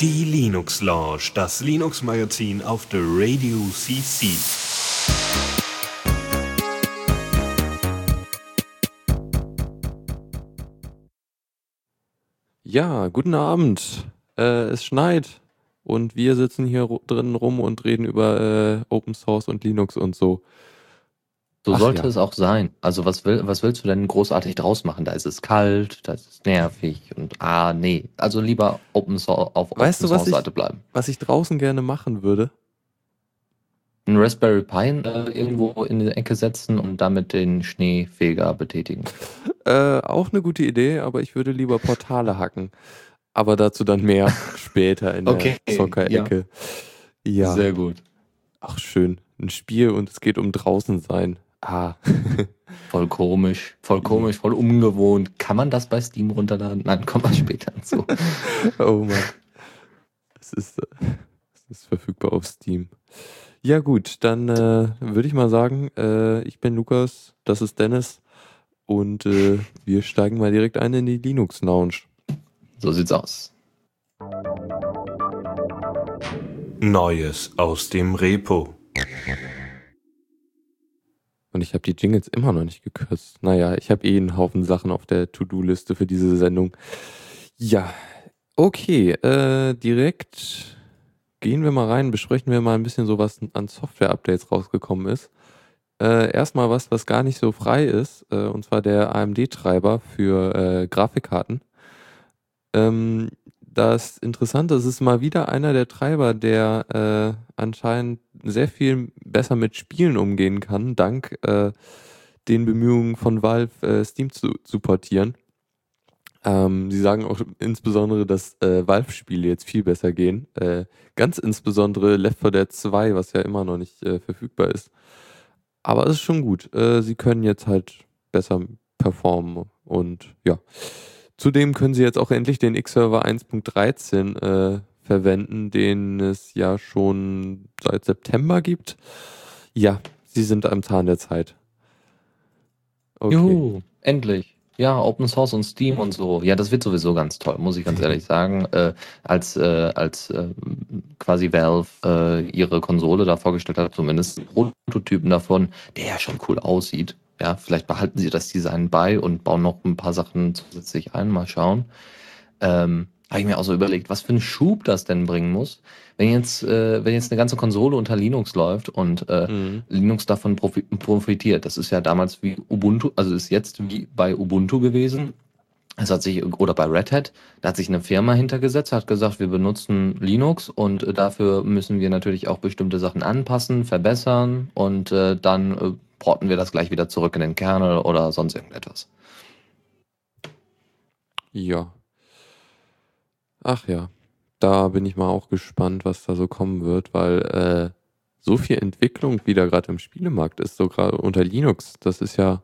Die Linux Lounge, das Linux Magazin auf der Radio CC. Ja, guten Abend. Äh, es schneit und wir sitzen hier drinnen rum und reden über äh, Open Source und Linux und so. So Ach, sollte ja. es auch sein. Also was, will, was willst du denn großartig draus machen? Da ist es kalt, da ist es nervig und ah, nee. Also lieber Open Source auf weißt Open Source Seite bleiben. Was ich draußen gerne machen würde? Ein Raspberry Pi äh, irgendwo in die Ecke setzen und damit den Schneefeger betätigen. Äh, auch eine gute Idee, aber ich würde lieber Portale hacken. Aber dazu dann mehr später in okay, der Zockerecke. Ja. ja. Sehr gut. Ach, schön. Ein Spiel und es geht um draußen sein. Ah. voll komisch, voll komisch, voll ungewohnt. Kann man das bei Steam runterladen? Nein, kommen wir später zu. oh Mann. Es ist, es ist verfügbar auf Steam. Ja gut, dann äh, würde ich mal sagen, äh, ich bin Lukas, das ist Dennis und äh, wir steigen mal direkt ein in die Linux Lounge. So sieht's aus. Neues aus dem Repo. Und ich habe die Jingles immer noch nicht gekürzt. Naja, ich habe eh einen Haufen Sachen auf der To-Do-Liste für diese Sendung. Ja, okay, äh, direkt gehen wir mal rein, besprechen wir mal ein bisschen so, was an Software-Updates rausgekommen ist. Äh, erstmal was, was gar nicht so frei ist, äh, und zwar der AMD-Treiber für äh, Grafikkarten. Ähm, das Interessante, es ist mal wieder einer der Treiber, der äh, anscheinend sehr viel besser mit Spielen umgehen kann, dank äh, den Bemühungen von Valve, äh, Steam zu supportieren. Ähm, sie sagen auch insbesondere, dass äh, Valve-Spiele jetzt viel besser gehen. Äh, ganz insbesondere Left 4 Dead 2, was ja immer noch nicht äh, verfügbar ist. Aber es ist schon gut. Sie können jetzt halt besser performen und ja. Zudem können Sie jetzt auch endlich den X-Server 1.13 äh, verwenden, den es ja schon seit September gibt. Ja, Sie sind am Zahn der Zeit. Okay. Juhu, endlich. Ja, Open Source und Steam und so. Ja, das wird sowieso ganz toll, muss ich ganz ehrlich sagen. Äh, als äh, als äh, quasi Valve äh, ihre Konsole da vorgestellt hat, zumindest Prototypen davon, der ja schon cool aussieht. Ja, vielleicht behalten sie das Design bei und bauen noch ein paar Sachen zusätzlich ein. Mal schauen. Ähm, habe ich mir auch so überlegt, was für einen Schub das denn bringen muss, wenn jetzt, äh, wenn jetzt eine ganze Konsole unter Linux läuft und äh, mhm. Linux davon profitiert. Das ist ja damals wie Ubuntu, also ist jetzt wie bei Ubuntu gewesen. Es hat sich, oder bei Red Hat, da hat sich eine Firma hintergesetzt, hat gesagt, wir benutzen Linux und dafür müssen wir natürlich auch bestimmte Sachen anpassen, verbessern und äh, dann äh, porten wir das gleich wieder zurück in den Kernel oder sonst irgendetwas. Ja. Ach ja, da bin ich mal auch gespannt, was da so kommen wird, weil äh, so viel Entwicklung wieder gerade im Spielemarkt ist, so gerade unter Linux, das ist ja,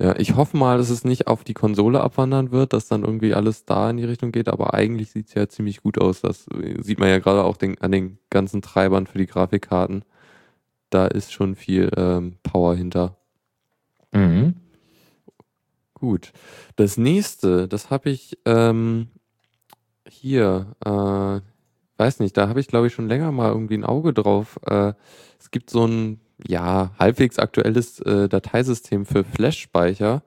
ja, ich hoffe mal, dass es nicht auf die Konsole abwandern wird, dass dann irgendwie alles da in die Richtung geht, aber eigentlich sieht es ja ziemlich gut aus. Das sieht man ja gerade auch den, an den ganzen Treibern für die Grafikkarten da ist schon viel ähm, Power hinter. Mhm. Gut. Das nächste, das habe ich ähm, hier, äh, weiß nicht, da habe ich glaube ich schon länger mal irgendwie ein Auge drauf. Äh, es gibt so ein, ja, halbwegs aktuelles äh, Dateisystem für Flash-Speicher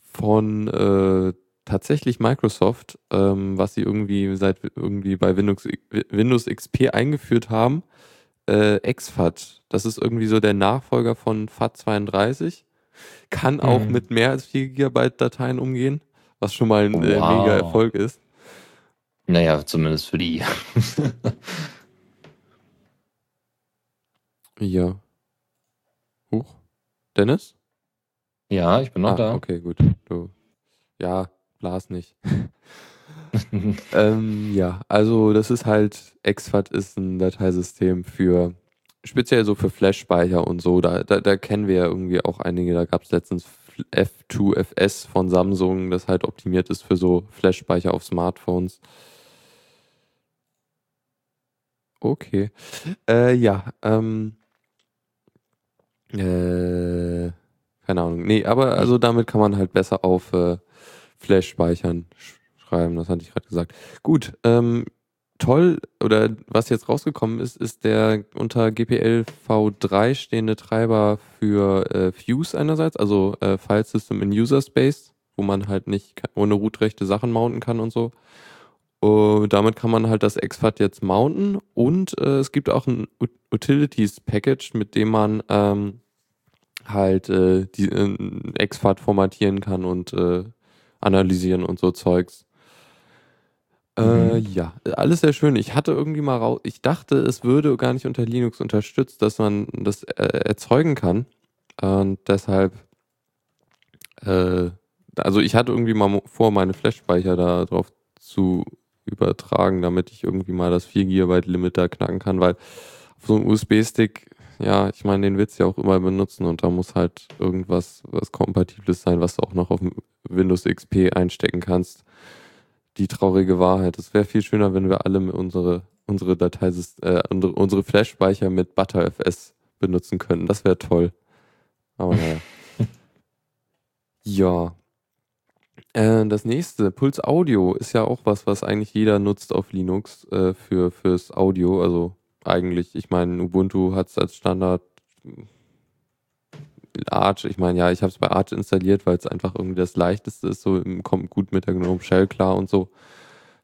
von äh, tatsächlich Microsoft, ähm, was sie irgendwie seit irgendwie bei Windows, Windows XP eingeführt haben äh, XFAT. Das ist irgendwie so der Nachfolger von FAT32. Kann auch mhm. mit mehr als 4 GB Dateien umgehen, was schon mal ein äh, wow. mega Erfolg ist. Naja, zumindest für die. ja. Huch. Dennis? Ja, ich bin noch ah, da. Okay, gut. Du. Ja, blas nicht. ähm, ja, also das ist halt, XFAT ist ein Dateisystem für, speziell so für Flash-Speicher und so, da, da, da kennen wir ja irgendwie auch einige, da gab es letztens F2FS von Samsung, das halt optimiert ist für so Flash-Speicher auf Smartphones. Okay. Äh, ja, ähm, äh, keine Ahnung. Nee, aber also damit kann man halt besser auf äh, Flash-Speichern schreiben, das hatte ich gerade gesagt. Gut, ähm, toll, oder was jetzt rausgekommen ist, ist der unter GPL V3 stehende Treiber für äh, Fuse einerseits, also äh, File System in User Space, wo man halt nicht ohne rootrechte Sachen mounten kann und so. Uh, damit kann man halt das XFAT jetzt mounten und äh, es gibt auch ein Utilities Package, mit dem man ähm, halt äh, die äh, XFAT formatieren kann und äh, analysieren und so Zeugs. Äh, mhm. ja, alles sehr schön. Ich hatte irgendwie mal raus, ich dachte, es würde gar nicht unter Linux unterstützt, dass man das äh, erzeugen kann. Und deshalb, äh, also ich hatte irgendwie mal vor, meine Flash-Speicher da drauf zu übertragen, damit ich irgendwie mal das 4 GB Limit da knacken kann, weil auf so einem USB-Stick, ja, ich meine, den willst du ja auch immer benutzen und da muss halt irgendwas, was kompatibles sein, was du auch noch auf Windows XP einstecken kannst die traurige Wahrheit. Es wäre viel schöner, wenn wir alle unsere, unsere Datei, äh, unsere, unsere Flash-Speicher mit ButterFS benutzen könnten. Das wäre toll. Aber naja. ja. Äh, das nächste, Puls Audio, ist ja auch was, was eigentlich jeder nutzt auf Linux äh, für, fürs Audio. Also eigentlich, ich meine, Ubuntu hat es als Standard Arch, ich meine, ja, ich habe es bei Arch installiert, weil es einfach irgendwie das leichteste ist, so kommt gut mit der GNOME Shell klar und so.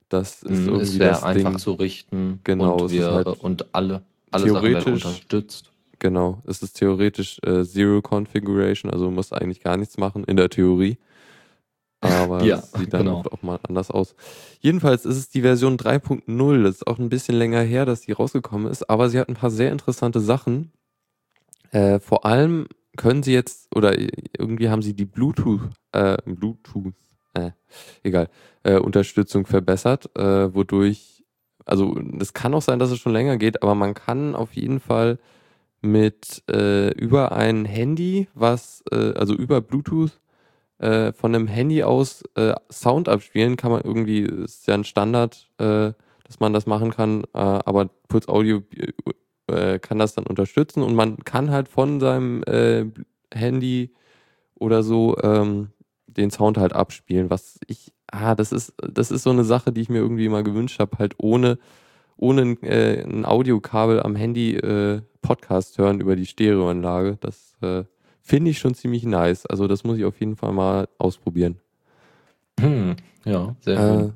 Das ist mm, irgendwie das einfach Ding. zu richten. Genau, und, wir, halt und alle, alle theoretisch, Sachen unterstützt. Genau, es ist theoretisch äh, Zero Configuration, also muss eigentlich gar nichts machen in der Theorie. Aber ja, es sieht dann genau. auch mal anders aus. Jedenfalls ist es die Version 3.0. Das ist auch ein bisschen länger her, dass die rausgekommen ist, aber sie hat ein paar sehr interessante Sachen. Äh, vor allem können sie jetzt, oder irgendwie haben sie die Bluetooth, äh, Bluetooth, äh, egal, äh, Unterstützung verbessert, äh, wodurch, also es kann auch sein, dass es schon länger geht, aber man kann auf jeden Fall mit äh, über ein Handy, was, äh, also über Bluetooth, äh, von einem Handy aus äh, Sound abspielen, kann man irgendwie, ist ja ein Standard, äh, dass man das machen kann, äh, aber Puls Audio äh, kann das dann unterstützen und man kann halt von seinem äh, Handy oder so ähm, den Sound halt abspielen, was ich, ah, das ist, das ist so eine Sache, die ich mir irgendwie mal gewünscht habe, halt ohne, ohne ein, äh, ein Audiokabel am Handy äh, Podcast hören über die Stereoanlage. Das äh, finde ich schon ziemlich nice. Also das muss ich auf jeden Fall mal ausprobieren. Hm, ja, sehr äh, schön.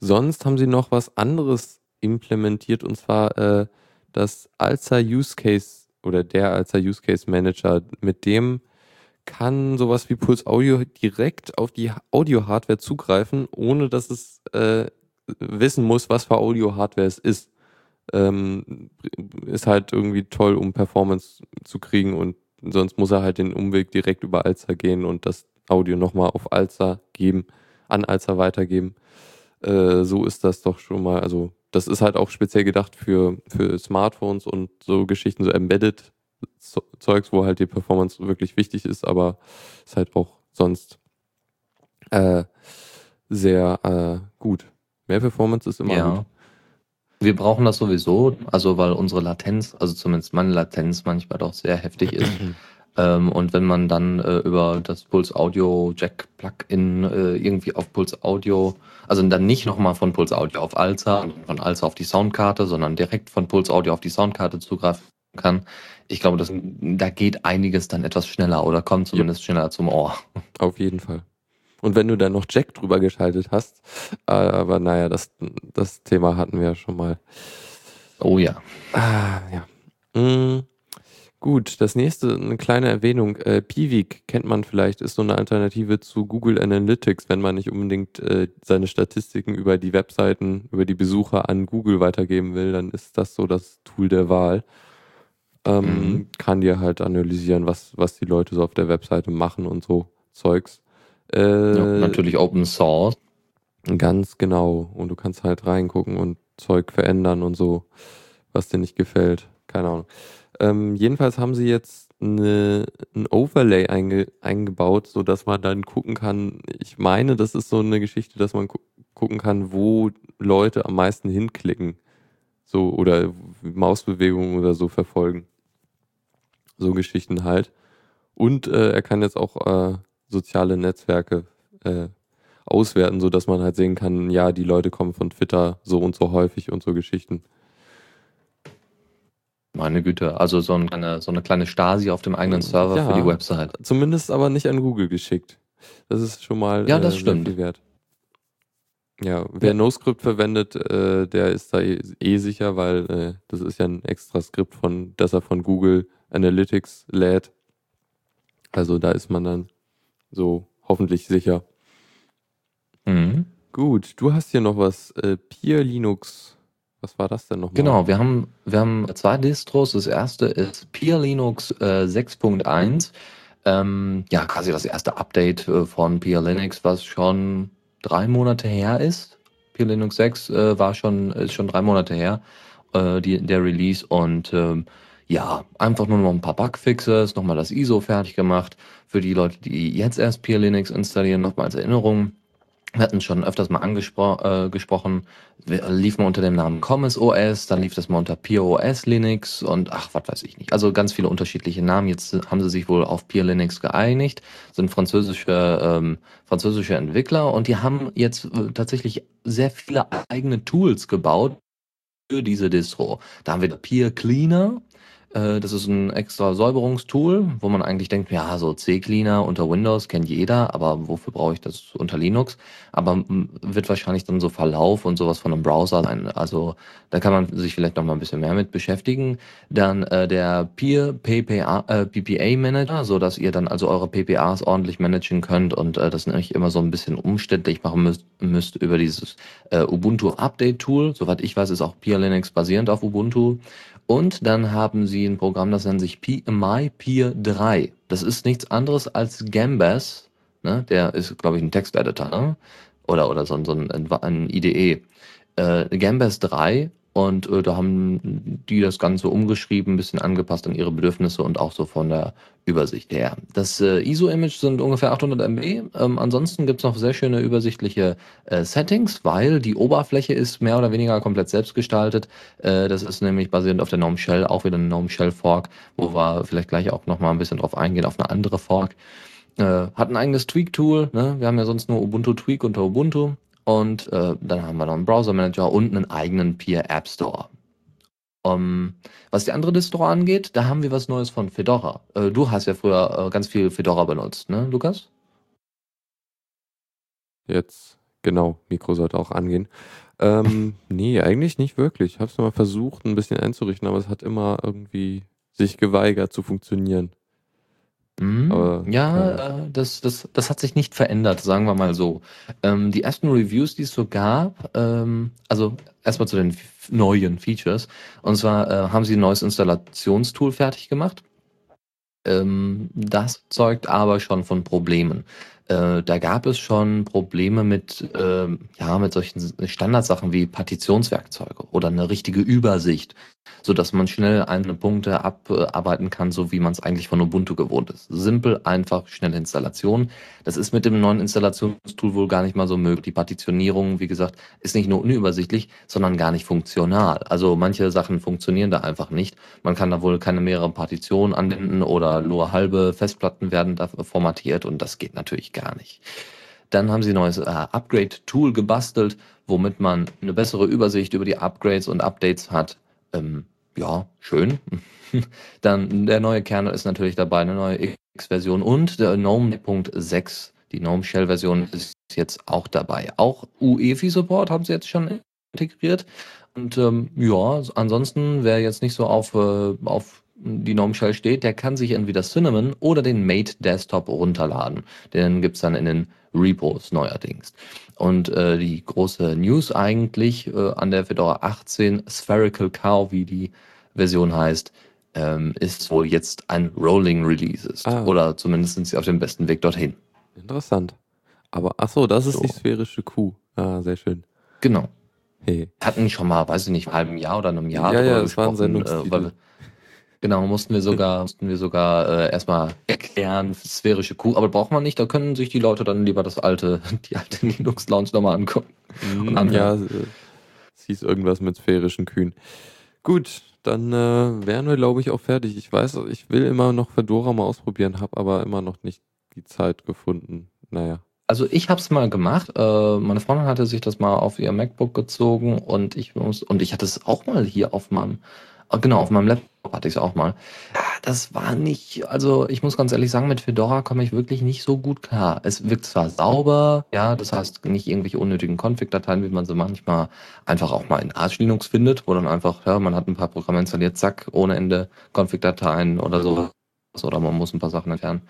Sonst haben sie noch was anderes implementiert und zwar äh, das Alza Use Case oder der Alza Use Case Manager, mit dem kann sowas wie Puls Audio direkt auf die Audio-Hardware zugreifen, ohne dass es äh, wissen muss, was für Audio-Hardware es ist. Ähm, ist halt irgendwie toll, um Performance zu kriegen und sonst muss er halt den Umweg direkt über Alza gehen und das Audio nochmal auf Alza geben, an Alza weitergeben. Äh, so ist das doch schon mal, also das ist halt auch speziell gedacht für, für Smartphones und so Geschichten, so Embedded Zeugs, wo halt die Performance wirklich wichtig ist, aber ist halt auch sonst äh, sehr äh, gut. Mehr Performance ist immer ja. gut. Wir brauchen das sowieso, also weil unsere Latenz, also zumindest meine Latenz manchmal doch sehr heftig ist. Ähm, und wenn man dann äh, über das Pulse Audio Jack Plugin äh, irgendwie auf Pulse Audio, also dann nicht nochmal von Pulse Audio auf Alza, von Alza auf die Soundkarte, sondern direkt von Pulse Audio auf die Soundkarte zugreifen kann. Ich glaube, das, da geht einiges dann etwas schneller oder kommt zumindest ja. schneller zum Ohr. Auf jeden Fall. Und wenn du dann noch Jack drüber geschaltet hast, äh, aber naja, das, das Thema hatten wir ja schon mal. Oh ja. Ah, ja. Mm. Gut, das nächste, eine kleine Erwähnung. Äh, Piwik kennt man vielleicht, ist so eine Alternative zu Google Analytics, wenn man nicht unbedingt äh, seine Statistiken über die Webseiten, über die Besucher an Google weitergeben will, dann ist das so das Tool der Wahl. Ähm, mhm. Kann dir halt analysieren, was, was die Leute so auf der Webseite machen und so Zeugs. Äh, ja, natürlich Open Source. Ganz genau. Und du kannst halt reingucken und Zeug verändern und so, was dir nicht gefällt. Keine Ahnung. Ähm, jedenfalls haben sie jetzt eine, ein Overlay einge, eingebaut, so dass man dann gucken kann. Ich meine, das ist so eine Geschichte, dass man gu gucken kann, wo Leute am meisten hinklicken, so oder Mausbewegungen oder so verfolgen. So Geschichten halt. Und äh, er kann jetzt auch äh, soziale Netzwerke äh, auswerten, sodass man halt sehen kann, ja, die Leute kommen von Twitter so und so häufig und so Geschichten. Meine Güte, also so eine, so eine kleine Stasi auf dem eigenen Server ja, für die Website. Zumindest aber nicht an Google geschickt. Das ist schon mal ja, das äh, stimmt. viel wert. Ja, wer ja. NoScript verwendet, äh, der ist da eh, eh sicher, weil äh, das ist ja ein extra Skript, von, das er von Google Analytics lädt. Also da ist man dann so hoffentlich sicher. Mhm. Gut, du hast hier noch was. Äh, Peer Linux. Was war das denn nochmal? Genau, wir haben, wir haben zwei Distros. Das erste ist Peer Linux äh, 6.1. Ähm, ja, quasi das erste Update äh, von Peer Linux, was schon drei Monate her ist. Peer Linux 6 äh, war schon, ist schon drei Monate her, äh, die, der Release. Und ähm, ja, einfach nur noch ein paar Bugfixes, nochmal das ISO fertig gemacht. Für die Leute, die jetzt erst Peer Linux installieren, nochmal als Erinnerung. Wir hatten schon öfters mal angesprochen, äh, lief mal unter dem Namen Commerce OS, dann lief das mal unter Peer OS Linux und ach, was weiß ich nicht. Also ganz viele unterschiedliche Namen. Jetzt haben sie sich wohl auf Peer Linux geeinigt, sind französische, ähm, französische Entwickler und die haben jetzt äh, tatsächlich sehr viele eigene Tools gebaut für diese Distro. Da haben wir Peer Cleaner, das ist ein extra Säuberungstool, wo man eigentlich denkt, ja, so C-Cleaner unter Windows kennt jeder, aber wofür brauche ich das unter Linux? Aber wird wahrscheinlich dann so Verlauf und sowas von einem Browser sein. Also da kann man sich vielleicht noch mal ein bisschen mehr mit beschäftigen. Dann äh, der Peer PPA, äh, PPA Manager, so dass ihr dann also eure PPAs ordentlich managen könnt und äh, das nicht immer so ein bisschen umständlich machen müsst, müsst über dieses äh, Ubuntu Update Tool. Soweit ich weiß, ist auch Peer Linux basierend auf Ubuntu. Und dann haben sie ein Programm, das nennt sich MyPeer 3. Das ist nichts anderes als Gambas. Ne? Der ist, glaube ich, ein Texteditor. Ne? Oder, oder so, so ein, ein IDE. Äh, Gambas 3 und äh, da haben die das Ganze umgeschrieben, ein bisschen angepasst an ihre Bedürfnisse und auch so von der Übersicht her. Das äh, ISO-Image sind ungefähr 800 MB. Ähm, ansonsten gibt's noch sehr schöne übersichtliche äh, Settings, weil die Oberfläche ist mehr oder weniger komplett selbst gestaltet. Äh, das ist nämlich basierend auf der GNOME Shell, auch wieder eine GNOME Shell Fork, wo wir vielleicht gleich auch nochmal ein bisschen drauf eingehen, auf eine andere Fork. Äh, hat ein eigenes Tweak-Tool. Ne? Wir haben ja sonst nur Ubuntu Tweak unter Ubuntu. Und äh, dann haben wir noch einen Browser Manager und einen eigenen Peer App Store. Um, ähm, was die andere Distro angeht, da haben wir was Neues von Fedora. Äh, du hast ja früher äh, ganz viel Fedora benutzt, ne, Lukas? Jetzt, genau, Mikro sollte auch angehen. Ähm, nee, eigentlich nicht wirklich. Ich habe es mal versucht, ein bisschen einzurichten, aber es hat immer irgendwie sich geweigert zu funktionieren. Mhm. Aber, ja, ja. Äh, das, das, das hat sich nicht verändert, sagen wir mal so. Ähm, die ersten Reviews, die es so gab, ähm, also erstmal zu den neuen Features. Und zwar äh, haben sie ein neues Installationstool fertig gemacht. Ähm, das zeugt aber schon von Problemen. Äh, da gab es schon Probleme mit, äh, ja, mit solchen Standardsachen wie Partitionswerkzeuge oder eine richtige Übersicht so dass man schnell einzelne Punkte abarbeiten kann, so wie man es eigentlich von Ubuntu gewohnt ist. Simpel, einfach, schnelle Installation. Das ist mit dem neuen Installationstool wohl gar nicht mal so möglich. Die Partitionierung, wie gesagt, ist nicht nur unübersichtlich, sondern gar nicht funktional. Also manche Sachen funktionieren da einfach nicht. Man kann da wohl keine mehreren Partitionen anwenden oder nur halbe Festplatten werden da formatiert und das geht natürlich gar nicht. Dann haben sie ein neues äh, Upgrade-Tool gebastelt, womit man eine bessere Übersicht über die Upgrades und Updates hat. Ähm, ja, schön. Dann der neue Kernel ist natürlich dabei, eine neue X-Version und der GNOME 6. Die GNOME Shell-Version ist jetzt auch dabei. Auch UEFI-Support haben sie jetzt schon integriert. Und ähm, ja, ansonsten, wer jetzt nicht so auf, äh, auf die GNOME Shell steht, der kann sich entweder Cinnamon oder den Mate Desktop runterladen. Den gibt's dann in den Repos neuerdings. Und äh, die große News eigentlich äh, an der Fedora 18 Spherical Cow, wie die Version heißt, ähm, ist wohl jetzt ein Rolling Release ist. Ah. Oder zumindest sind sie auf dem besten Weg dorthin. Interessant. Aber ach so, das ist so. die sphärische Kuh. Ah, sehr schön. Genau. Hey. Hatten schon mal, weiß ich nicht, einem halben Jahr oder einem Jahr ja, ja, das war ein Sendungstitel. Äh, Genau, mussten wir sogar, mussten wir sogar äh, erstmal erklären, sphärische Kuh, aber braucht man nicht, da können sich die Leute dann lieber das alte, die alte Linux Lounge nochmal angucken. Mm, ja, äh, es hieß irgendwas mit sphärischen Kühen. Gut, dann äh, wären wir, glaube ich, auch fertig. Ich weiß, ich will immer noch Fedora mal ausprobieren, habe aber immer noch nicht die Zeit gefunden. Naja, Also ich habe es mal gemacht. Äh, meine Freundin hatte sich das mal auf ihr MacBook gezogen und ich muss und ich hatte es auch mal hier auf meinem äh, genau auf meinem Laptop hatte ich es auch mal. Das war nicht, also ich muss ganz ehrlich sagen, mit Fedora komme ich wirklich nicht so gut klar. Es wirkt zwar sauber, ja, das heißt nicht irgendwelche unnötigen Config-Dateien, wie man sie manchmal einfach auch mal in Arch Linux findet, wo dann einfach, ja, man hat ein paar Programme installiert, zack, ohne Ende Config-Dateien oder so oder man muss ein paar Sachen entfernen.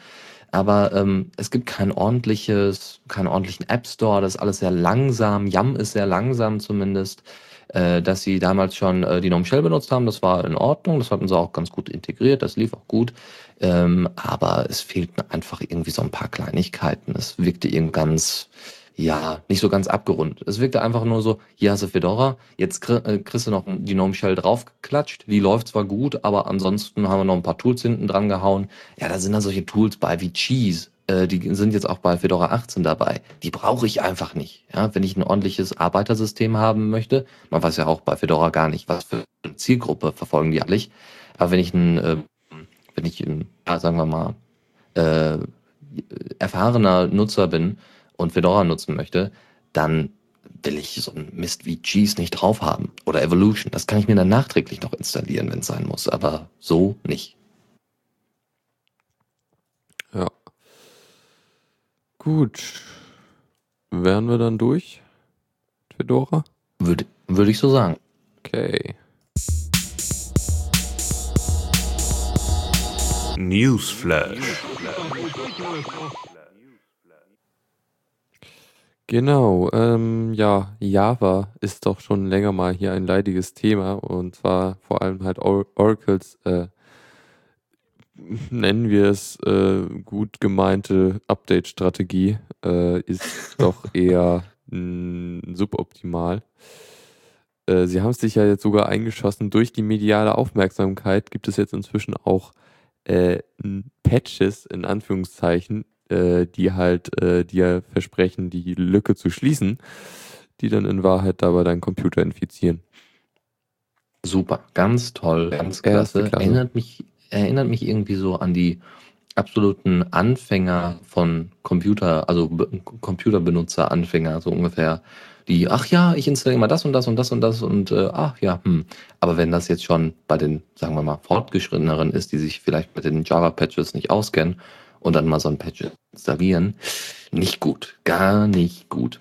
Aber ähm, es gibt kein ordentliches, keinen ordentlichen App Store. Das ist alles sehr langsam. Yum ist sehr langsam zumindest. Äh, dass sie damals schon äh, die Gnome Shell benutzt haben, das war in Ordnung. Das hatten sie auch ganz gut integriert. Das lief auch gut. Ähm, aber es fehlten einfach irgendwie so ein paar Kleinigkeiten. Es wirkte irgendwie ganz, ja, nicht so ganz abgerundet. Es wirkte einfach nur so, hier hast du Fedora, jetzt äh, kriegst du noch die Gnome Shell draufgeklatscht, die läuft zwar gut, aber ansonsten haben wir noch ein paar Tools hinten dran gehauen. Ja, da sind dann solche Tools bei wie Cheese, äh, die sind jetzt auch bei Fedora 18 dabei. Die brauche ich einfach nicht. Ja, wenn ich ein ordentliches Arbeitersystem haben möchte, man weiß ja auch bei Fedora gar nicht, was für eine Zielgruppe verfolgen die eigentlich. Aber wenn ich ein, äh, wenn ich ein, sagen wir mal, äh, erfahrener Nutzer bin, und Fedora nutzen möchte, dann will ich so einen Mist wie Cheese nicht drauf haben oder Evolution. Das kann ich mir dann nachträglich noch installieren, wenn es sein muss, aber so nicht. Ja. Gut. Wären wir dann durch? Fedora? Würde, würde ich so sagen. Okay. Newsflash. Genau, ähm, ja, Java ist doch schon länger mal hier ein leidiges Thema und zwar vor allem halt Or Oracles, äh, nennen wir es, äh, gut gemeinte Update-Strategie, äh, ist doch eher mh, suboptimal. Äh, sie haben es sich ja jetzt sogar eingeschossen. Durch die mediale Aufmerksamkeit gibt es jetzt inzwischen auch äh, Patches in Anführungszeichen, äh, die halt dir versprechen, die Lücke zu schließen, die dann in Wahrheit dabei deinen Computer infizieren. Super, ganz toll, ganz klasse. klasse. Erinnert mich, erinnert mich irgendwie so an die absoluten Anfänger von Computer, also Computerbenutzer, Anfänger, so ungefähr, die, ach ja, ich installiere mal das und das und das und das und äh, ach ja, hm. Aber wenn das jetzt schon bei den, sagen wir mal, fortgeschritteneren ist, die sich vielleicht mit den Java-Patches nicht auskennen und dann mal so ein Patch installieren. Nicht gut, gar nicht gut.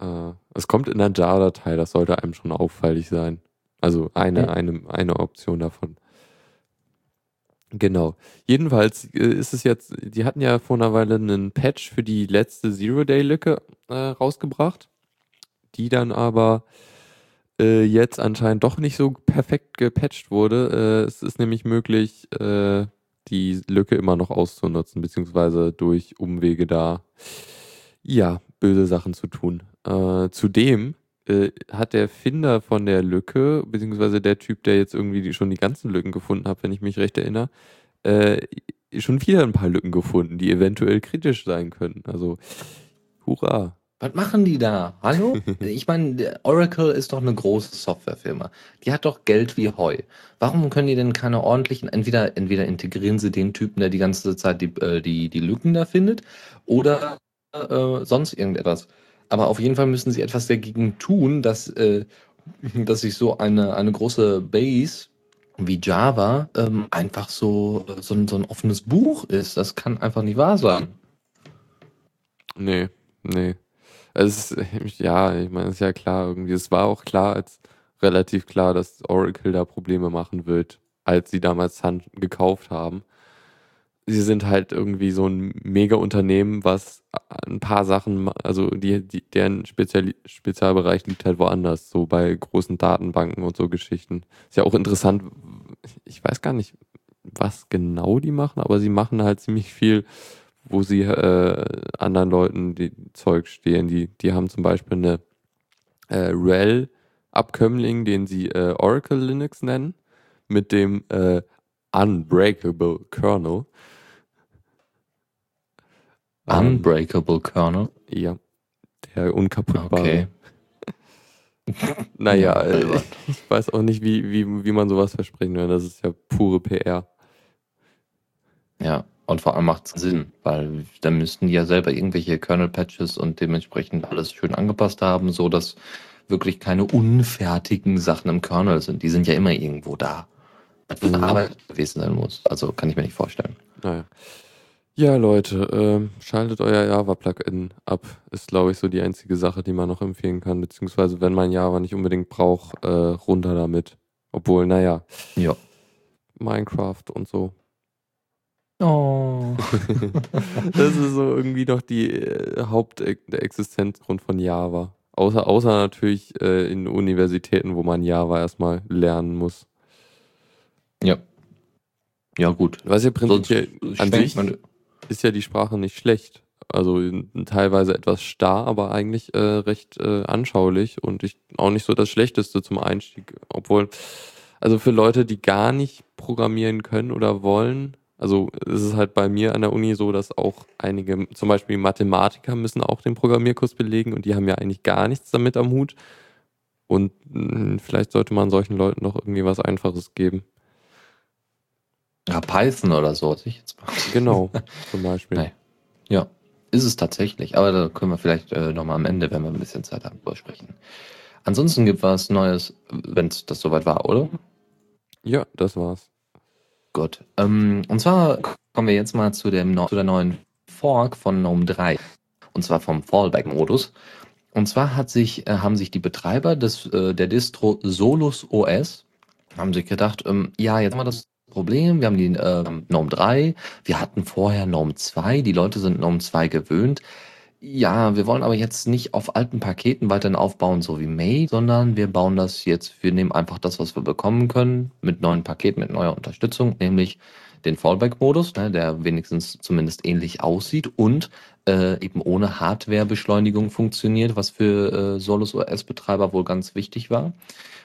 Ja. Äh, es kommt in der JAR-Datei, das sollte einem schon auffällig sein. Also eine, ja. eine, eine Option davon. Genau. Jedenfalls äh, ist es jetzt, die hatten ja vor einer Weile einen Patch für die letzte Zero-Day-Lücke äh, rausgebracht, die dann aber äh, jetzt anscheinend doch nicht so perfekt gepatcht wurde. Äh, es ist nämlich möglich, äh, die Lücke immer noch auszunutzen, beziehungsweise durch Umwege da, ja, böse Sachen zu tun. Äh, zudem äh, hat der Finder von der Lücke, beziehungsweise der Typ, der jetzt irgendwie die, schon die ganzen Lücken gefunden hat, wenn ich mich recht erinnere, äh, schon wieder ein paar Lücken gefunden, die eventuell kritisch sein können. Also, hurra. Was machen die da? Hallo? Ich meine, Oracle ist doch eine große Softwarefirma. Die hat doch Geld wie Heu. Warum können die denn keine ordentlichen, entweder, entweder integrieren sie den Typen, der die ganze Zeit die, äh, die, die Lücken da findet, oder äh, sonst irgendetwas. Aber auf jeden Fall müssen sie etwas dagegen tun, dass, äh, dass sich so eine, eine große Base wie Java ähm, einfach so, so, ein, so ein offenes Buch ist. Das kann einfach nicht wahr sein. Nee, nee. Also ist, ja, ich meine, ist ja klar irgendwie. Es war auch klar, als relativ klar, dass Oracle da Probleme machen wird, als sie damals Sun gekauft haben. Sie sind halt irgendwie so ein Mega-Unternehmen, was ein paar Sachen, also die, die, deren Spezial, Spezialbereich liegt halt woanders, so bei großen Datenbanken und so Geschichten. Ist ja auch interessant, ich weiß gar nicht, was genau die machen, aber sie machen halt ziemlich viel wo sie äh, anderen Leuten die Zeug stehen. Die, die haben zum Beispiel eine äh, RHEL-Abkömmling, den sie äh, Oracle Linux nennen, mit dem äh, Unbreakable Kernel. Unbreakable Kernel? Ja, der unkaputtbare. Okay. naja, äh, ich weiß auch nicht, wie, wie, wie man sowas versprechen will. Das ist ja pure PR. Ja, Und vor allem macht es Sinn, weil dann müssten die ja selber irgendwelche Kernel-Patches und dementsprechend alles schön angepasst haben, so dass wirklich keine unfertigen Sachen im Kernel sind. Die sind ja immer irgendwo da. Was für eine Arbeit gewesen sein muss. Also kann ich mir nicht vorstellen. Naja. Ja, Leute, ähm, schaltet euer Java-Plugin ab. Ist, glaube ich, so die einzige Sache, die man noch empfehlen kann. Beziehungsweise, wenn man Java nicht unbedingt braucht, äh, runter damit. Obwohl, naja. Ja. Minecraft und so. Oh. das ist so irgendwie noch die äh, Hauptexistenzgrund von Java. Außer, außer natürlich äh, in Universitäten, wo man Java erstmal lernen muss. Ja. Ja, gut. Was ja prinzipiell an sich ist ja die Sprache nicht schlecht. Also teilweise etwas starr, aber eigentlich äh, recht äh, anschaulich und ich, auch nicht so das Schlechteste zum Einstieg. Obwohl, also für Leute, die gar nicht programmieren können oder wollen, also es ist halt bei mir an der Uni so, dass auch einige, zum Beispiel Mathematiker müssen auch den Programmierkurs belegen und die haben ja eigentlich gar nichts damit am Hut. Und mh, hm, vielleicht sollte man solchen Leuten noch irgendwie was Einfaches geben. Ja, Python oder so. Genau, zum Beispiel. Nein. Ja, ist es tatsächlich. Aber da können wir vielleicht äh, nochmal am Ende, wenn wir ein bisschen Zeit haben, drüber sprechen. Ansonsten gibt es was Neues, wenn es das soweit war, oder? Ja, das war's. Gut. Ähm, und zwar kommen wir jetzt mal zu, dem, zu der neuen Fork von GNOME 3. Und zwar vom Fallback-Modus. Und zwar hat sich, äh, haben sich die Betreiber des, äh, der Distro Solus OS haben sich gedacht, ähm, ja, jetzt haben wir das Problem, wir haben die äh, GNOME 3, wir hatten vorher GNOME 2, die Leute sind GNOME 2 gewöhnt. Ja, wir wollen aber jetzt nicht auf alten Paketen weiterhin aufbauen, so wie May, sondern wir bauen das jetzt, wir nehmen einfach das, was wir bekommen können, mit neuen Paketen, mit neuer Unterstützung, nämlich den Fallback-Modus, ne, der wenigstens zumindest ähnlich aussieht und äh, eben ohne Hardware-Beschleunigung funktioniert, was für äh, Solus OS-Betreiber wohl ganz wichtig war.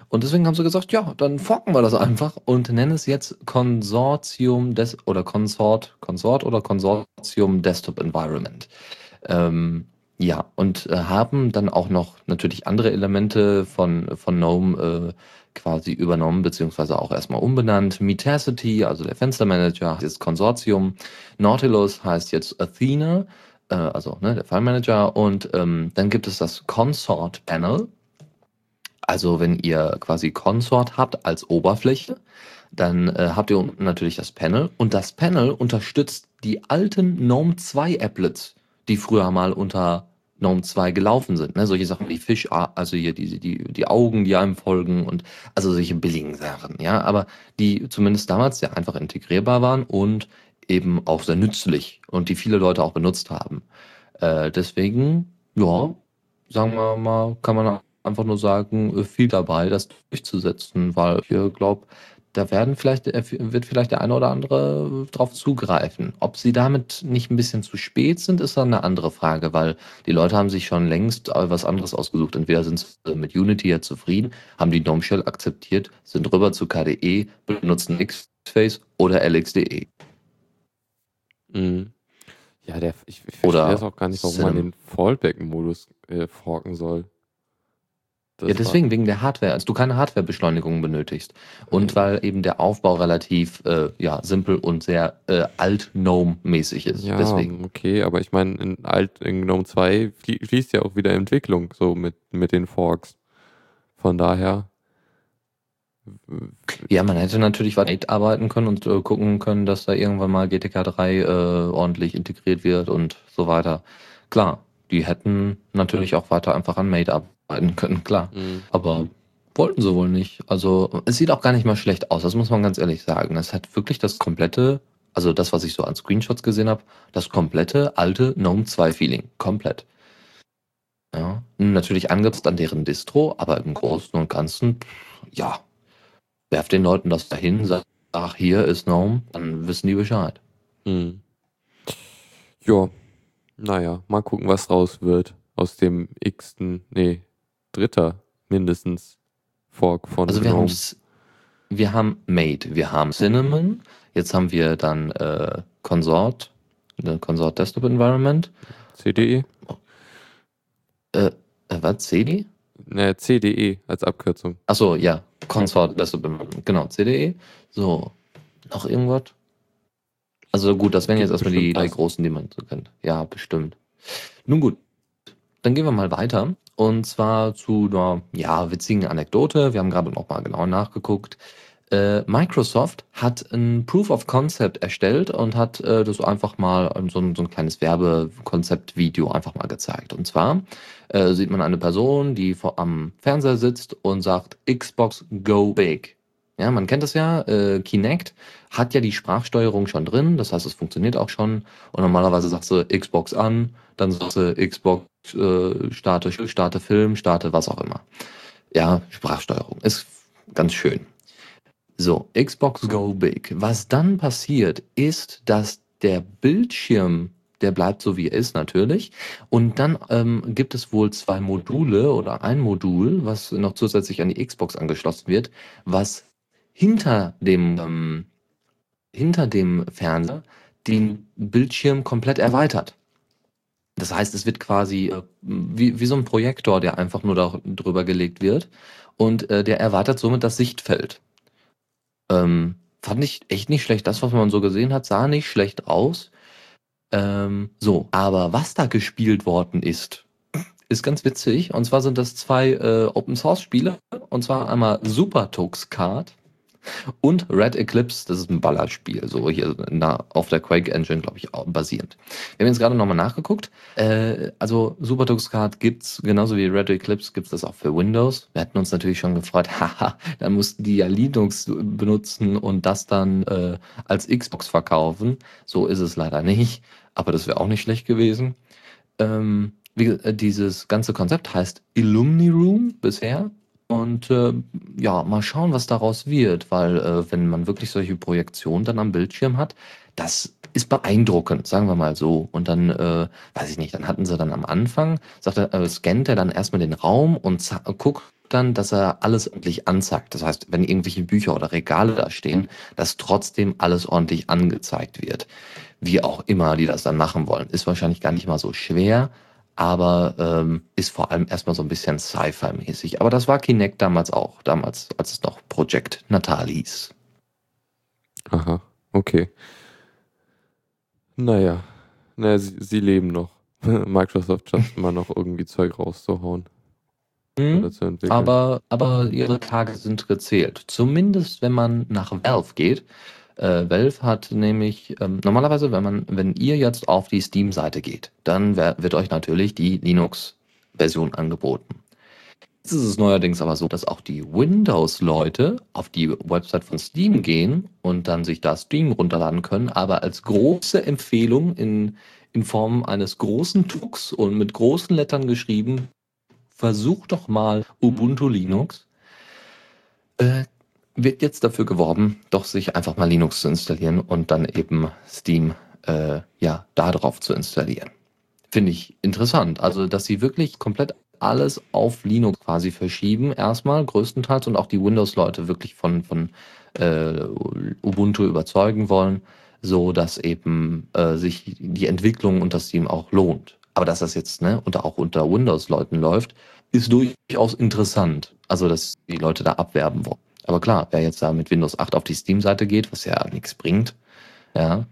Und deswegen haben sie gesagt, ja, dann forken wir das einfach und nennen es jetzt Konsortium des oder Consort, Consort oder Konsortium Desktop Environment. Ähm, ja, und äh, haben dann auch noch natürlich andere Elemente von, von GNOME äh, quasi übernommen, beziehungsweise auch erstmal umbenannt. Metacity, also der Fenstermanager, ist Konsortium. Nautilus heißt jetzt Athena, äh, also ne, der Manager. Und ähm, dann gibt es das Consort Panel. Also wenn ihr quasi Consort habt als Oberfläche, dann äh, habt ihr natürlich das Panel. Und das Panel unterstützt die alten GNOME 2 Applets die früher mal unter GNOME 2 gelaufen sind. Ne? Solche Sachen wie Fisch, also hier die, die, die Augen, die einem folgen und also solche billigen Sachen, ja, aber die zumindest damals sehr einfach integrierbar waren und eben auch sehr nützlich und die viele Leute auch benutzt haben. Äh, deswegen, ja, sagen wir mal, kann man einfach nur sagen, viel dabei, das durchzusetzen, weil ich glaube, da werden vielleicht, äh, wird vielleicht der eine oder andere drauf zugreifen. Ob sie damit nicht ein bisschen zu spät sind, ist dann eine andere Frage, weil die Leute haben sich schon längst was anderes ausgesucht. Entweder sind sie mit Unity ja zufrieden, haben die GNOME Shell akzeptiert, sind rüber zu KDE, benutzen Xface oder LXDE. Mhm. Ja, der, ich, ich verstehe das auch gar nicht, warum man den Fallback-Modus äh, forken soll. Das ja, deswegen, wegen der Hardware, als du keine Hardwarebeschleunigung benötigst. Und weil eben der Aufbau relativ äh, ja, simpel und sehr äh, alt-GNOME-mäßig ist. Ja, deswegen. okay, aber ich meine, in alt in GNOME 2 fließt ja auch wieder Entwicklung so mit, mit den Forks. Von daher. Ja, man hätte natürlich weiter arbeiten können und äh, gucken können, dass da irgendwann mal GTK 3 äh, ordentlich integriert wird und so weiter. Klar, die hätten natürlich auch weiter einfach an Mate arbeiten können, klar. Mhm. Aber wollten sie wohl nicht. Also es sieht auch gar nicht mal schlecht aus, das muss man ganz ehrlich sagen. Es hat wirklich das komplette, also das, was ich so an Screenshots gesehen habe, das komplette alte GNOME 2 Feeling. Komplett. Ja, natürlich angepasst an deren Distro, aber im Großen und Ganzen, ja, werft den Leuten das dahin, sagt, ach, hier ist GNOME, dann wissen die Bescheid. Mhm. Ja, naja, mal gucken, was raus wird aus dem x-ten, nee, dritter mindestens Fork von Also wir, wir haben Mate, wir haben Cinnamon, jetzt haben wir dann äh, Consort, äh, Consort Desktop Environment. CDE? Äh, äh, was? CD? Ne, CDE als Abkürzung. Achso, ja. Consort Desktop Environment. Genau, CDE. So. Noch irgendwas? Also gut, das wären jetzt erstmal die drei großen, die man so kennt. Ja, bestimmt. Nun gut, dann gehen wir mal weiter. Und zwar zu einer ja, witzigen Anekdote. Wir haben gerade noch mal genau nachgeguckt. Äh, Microsoft hat ein Proof of Concept erstellt und hat äh, das einfach mal so ein, so ein kleines Werbekonzept-Video einfach mal gezeigt. Und zwar äh, sieht man eine Person, die vor, am Fernseher sitzt und sagt Xbox Go Big. Ja, man kennt das ja. Äh, Kinect hat ja die Sprachsteuerung schon drin, das heißt, es funktioniert auch schon. Und normalerweise sagst du Xbox an, dann sagst du Xbox äh, starte, starte Film, starte was auch immer. Ja, Sprachsteuerung ist ganz schön. So, Xbox Go Big. Was dann passiert, ist, dass der Bildschirm, der bleibt so wie er ist natürlich. Und dann ähm, gibt es wohl zwei Module oder ein Modul, was noch zusätzlich an die Xbox angeschlossen wird, was hinter dem, ähm, hinter dem Fernseher den Bildschirm komplett erweitert. Das heißt, es wird quasi äh, wie, wie so ein Projektor, der einfach nur da drüber gelegt wird. Und äh, der erweitert somit das Sichtfeld. Ähm, fand ich echt nicht schlecht. Das, was man so gesehen hat, sah nicht schlecht aus. Ähm, so, aber was da gespielt worden ist, ist ganz witzig. Und zwar sind das zwei äh, Open Source Spiele. Und zwar einmal Super Tux Card und Red Eclipse, das ist ein Ballerspiel, so hier na, auf der Quake Engine, glaube ich, basierend. Wir haben jetzt gerade nochmal nachgeguckt. Äh, also SuperTux Card gibt's genauso wie Red Eclipse gibt's das auch für Windows. Wir hatten uns natürlich schon gefreut, haha, dann mussten die ja Linux benutzen und das dann äh, als Xbox verkaufen. So ist es leider nicht, aber das wäre auch nicht schlecht gewesen. Ähm, wie, äh, dieses ganze Konzept heißt Illumni Room bisher. Und äh, ja, mal schauen, was daraus wird, weil äh, wenn man wirklich solche Projektionen dann am Bildschirm hat, das ist beeindruckend, sagen wir mal so. Und dann, äh, weiß ich nicht, dann hatten sie dann am Anfang, sagt er, äh, scannt er dann erstmal den Raum und guckt dann, dass er alles ordentlich anzeigt. Das heißt, wenn irgendwelche Bücher oder Regale da stehen, dass trotzdem alles ordentlich angezeigt wird. Wie auch immer die das dann machen wollen. Ist wahrscheinlich gar nicht mal so schwer, aber ähm, ist vor allem erstmal so ein bisschen Sci-Fi-mäßig. Aber das war Kinect damals auch, damals, als es noch Project Natal hieß. Aha, okay. Naja, naja sie, sie leben noch. Microsoft schafft immer noch irgendwie Zeug rauszuhauen. Mhm, aber, aber ihre Tage sind gezählt. Zumindest wenn man nach Valve geht. Äh, Valve hat nämlich ähm, normalerweise, wenn man, wenn ihr jetzt auf die Steam-Seite geht, dann wird euch natürlich die Linux-Version angeboten. Jetzt ist es neuerdings aber so, dass auch die Windows-Leute auf die Website von Steam gehen und dann sich da Steam runterladen können, aber als große Empfehlung in, in Form eines großen Tux und mit großen Lettern geschrieben, versucht doch mal Ubuntu Linux. Äh, wird jetzt dafür geworben, doch sich einfach mal Linux zu installieren und dann eben Steam äh, ja darauf zu installieren. Finde ich interessant. Also, dass sie wirklich komplett alles auf Linux quasi verschieben, erstmal größtenteils und auch die Windows-Leute wirklich von, von äh, Ubuntu überzeugen wollen, so dass eben äh, sich die Entwicklung unter Steam auch lohnt. Aber dass das jetzt ne, unter, auch unter Windows-Leuten läuft, ist durchaus interessant. Also, dass die Leute da abwerben wollen. Aber klar, wer jetzt da mit Windows 8 auf die Steam-Seite geht, was ja nichts bringt, ja,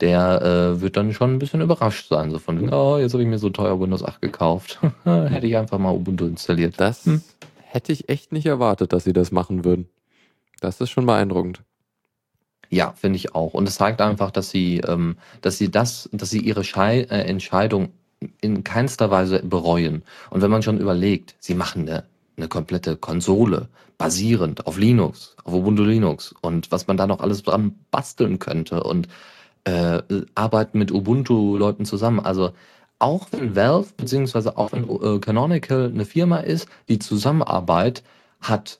der äh, wird dann schon ein bisschen überrascht sein. So von, oh, jetzt habe ich mir so teuer Windows 8 gekauft. hätte ich einfach mal Ubuntu installiert. Das hm. hätte ich echt nicht erwartet, dass sie das machen würden. Das ist schon beeindruckend. Ja, finde ich auch. Und es zeigt einfach, dass sie, ähm, dass sie das, dass sie ihre Schei äh, Entscheidung in keinster Weise bereuen. Und wenn man schon überlegt, sie machen eine eine komplette Konsole basierend auf Linux, auf Ubuntu Linux und was man da noch alles dran basteln könnte und äh, arbeiten mit Ubuntu-Leuten zusammen. Also auch wenn Valve beziehungsweise auch wenn äh, Canonical eine Firma ist, die Zusammenarbeit hat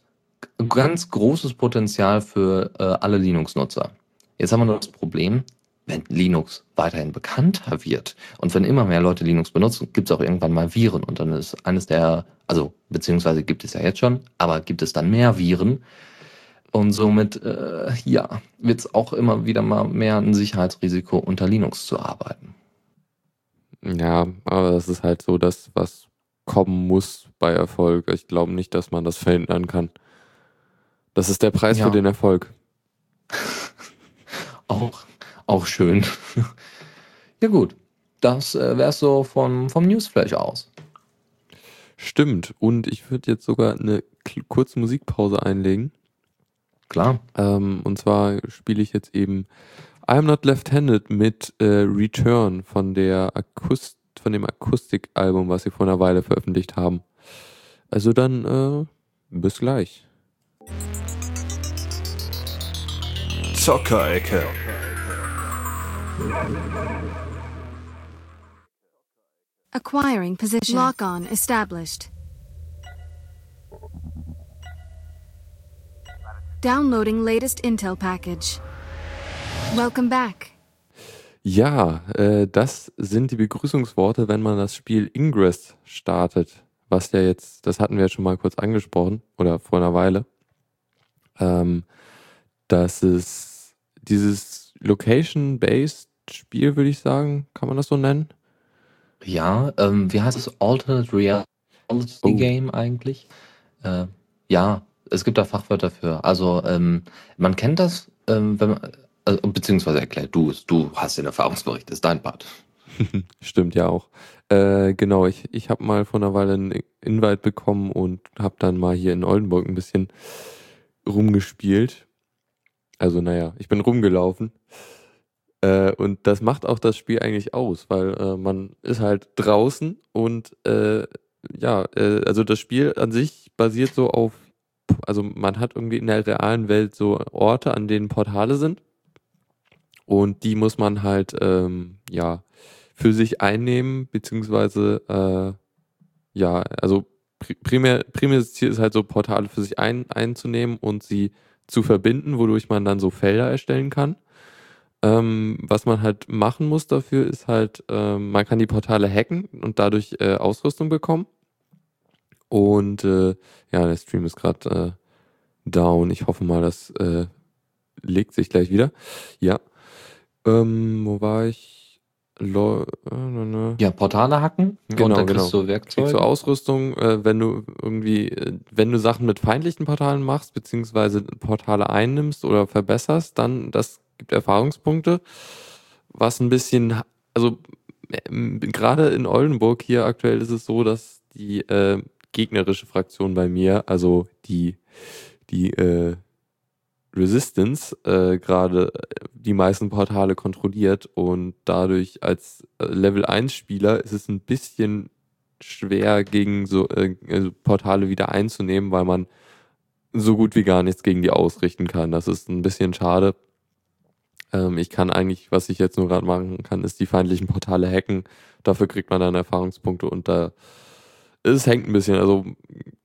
ganz großes Potenzial für äh, alle Linux-Nutzer. Jetzt haben wir noch das Problem, wenn Linux weiterhin bekannter wird und wenn immer mehr Leute Linux benutzen, gibt es auch irgendwann mal Viren und dann ist eines der, also beziehungsweise gibt es ja jetzt schon, aber gibt es dann mehr Viren und somit, äh, ja, wird es auch immer wieder mal mehr ein Sicherheitsrisiko unter Linux zu arbeiten. Ja, aber das ist halt so das, was kommen muss bei Erfolg. Ich glaube nicht, dass man das verhindern kann. Das ist der Preis ja. für den Erfolg. auch Auch schön. ja gut, das äh, wäre so von, vom Newsflash aus. Stimmt. Und ich würde jetzt sogar eine kurze Musikpause einlegen. Klar. Ähm, und zwar spiele ich jetzt eben I'm Not Left-Handed mit äh, Return von der Akust von dem Akustikalbum, was sie vor einer Weile veröffentlicht haben. Also dann äh, bis gleich. Zockerecke. Acquiring position. Lock on established. Downloading latest Intel package. Welcome back. Ja, äh, das sind die Begrüßungsworte, wenn man das Spiel Ingress startet. Was ja jetzt, das hatten wir ja schon mal kurz angesprochen oder vor einer Weile. Ähm, dass es dieses Location-Based Spiel, würde ich sagen, kann man das so nennen? Ja, ähm, wie heißt es? Alternate Reality oh. Game eigentlich? Äh, ja, es gibt da Fachwörter für. Also ähm, man kennt das, ähm, wenn man, also, beziehungsweise erklärt du es, du hast den Erfahrungsbericht, ist dein Part. Stimmt ja auch. Äh, genau, ich, ich habe mal vor einer Weile einen Invite bekommen und habe dann mal hier in Oldenburg ein bisschen rumgespielt. Also naja, ich bin rumgelaufen. Äh, und das macht auch das Spiel eigentlich aus, weil äh, man ist halt draußen und äh, ja, äh, also das Spiel an sich basiert so auf, also man hat irgendwie in der realen Welt so Orte, an denen Portale sind. Und die muss man halt, ähm, ja, für sich einnehmen, beziehungsweise, äh, ja, also primär, primäres Ziel ist halt so Portale für sich ein, einzunehmen und sie zu verbinden, wodurch man dann so Felder erstellen kann. Ähm, was man halt machen muss dafür, ist halt, ähm, man kann die Portale hacken und dadurch äh, Ausrüstung bekommen. Und äh, ja, der Stream ist gerade äh, down. Ich hoffe mal, das äh, legt sich gleich wieder. Ja. Ähm, wo war ich? Lo äh, ja, Portale hacken genau, und dann kriegst genau. du Werkzeuge. Kriegst du Ausrüstung, äh, wenn du irgendwie, äh, wenn du Sachen mit feindlichen Portalen machst, beziehungsweise Portale einnimmst oder verbesserst, dann das gibt Erfahrungspunkte, was ein bisschen, also äh, gerade in Oldenburg hier aktuell ist es so, dass die äh, gegnerische Fraktion bei mir, also die, die äh, Resistance, äh, gerade äh, die meisten Portale kontrolliert und dadurch als äh, Level 1 Spieler ist es ein bisschen schwer gegen so äh, also Portale wieder einzunehmen, weil man so gut wie gar nichts gegen die ausrichten kann. Das ist ein bisschen schade. Ähm, ich kann eigentlich, was ich jetzt nur gerade machen kann, ist die feindlichen Portale hacken. Dafür kriegt man dann Erfahrungspunkte und da es hängt ein bisschen. Also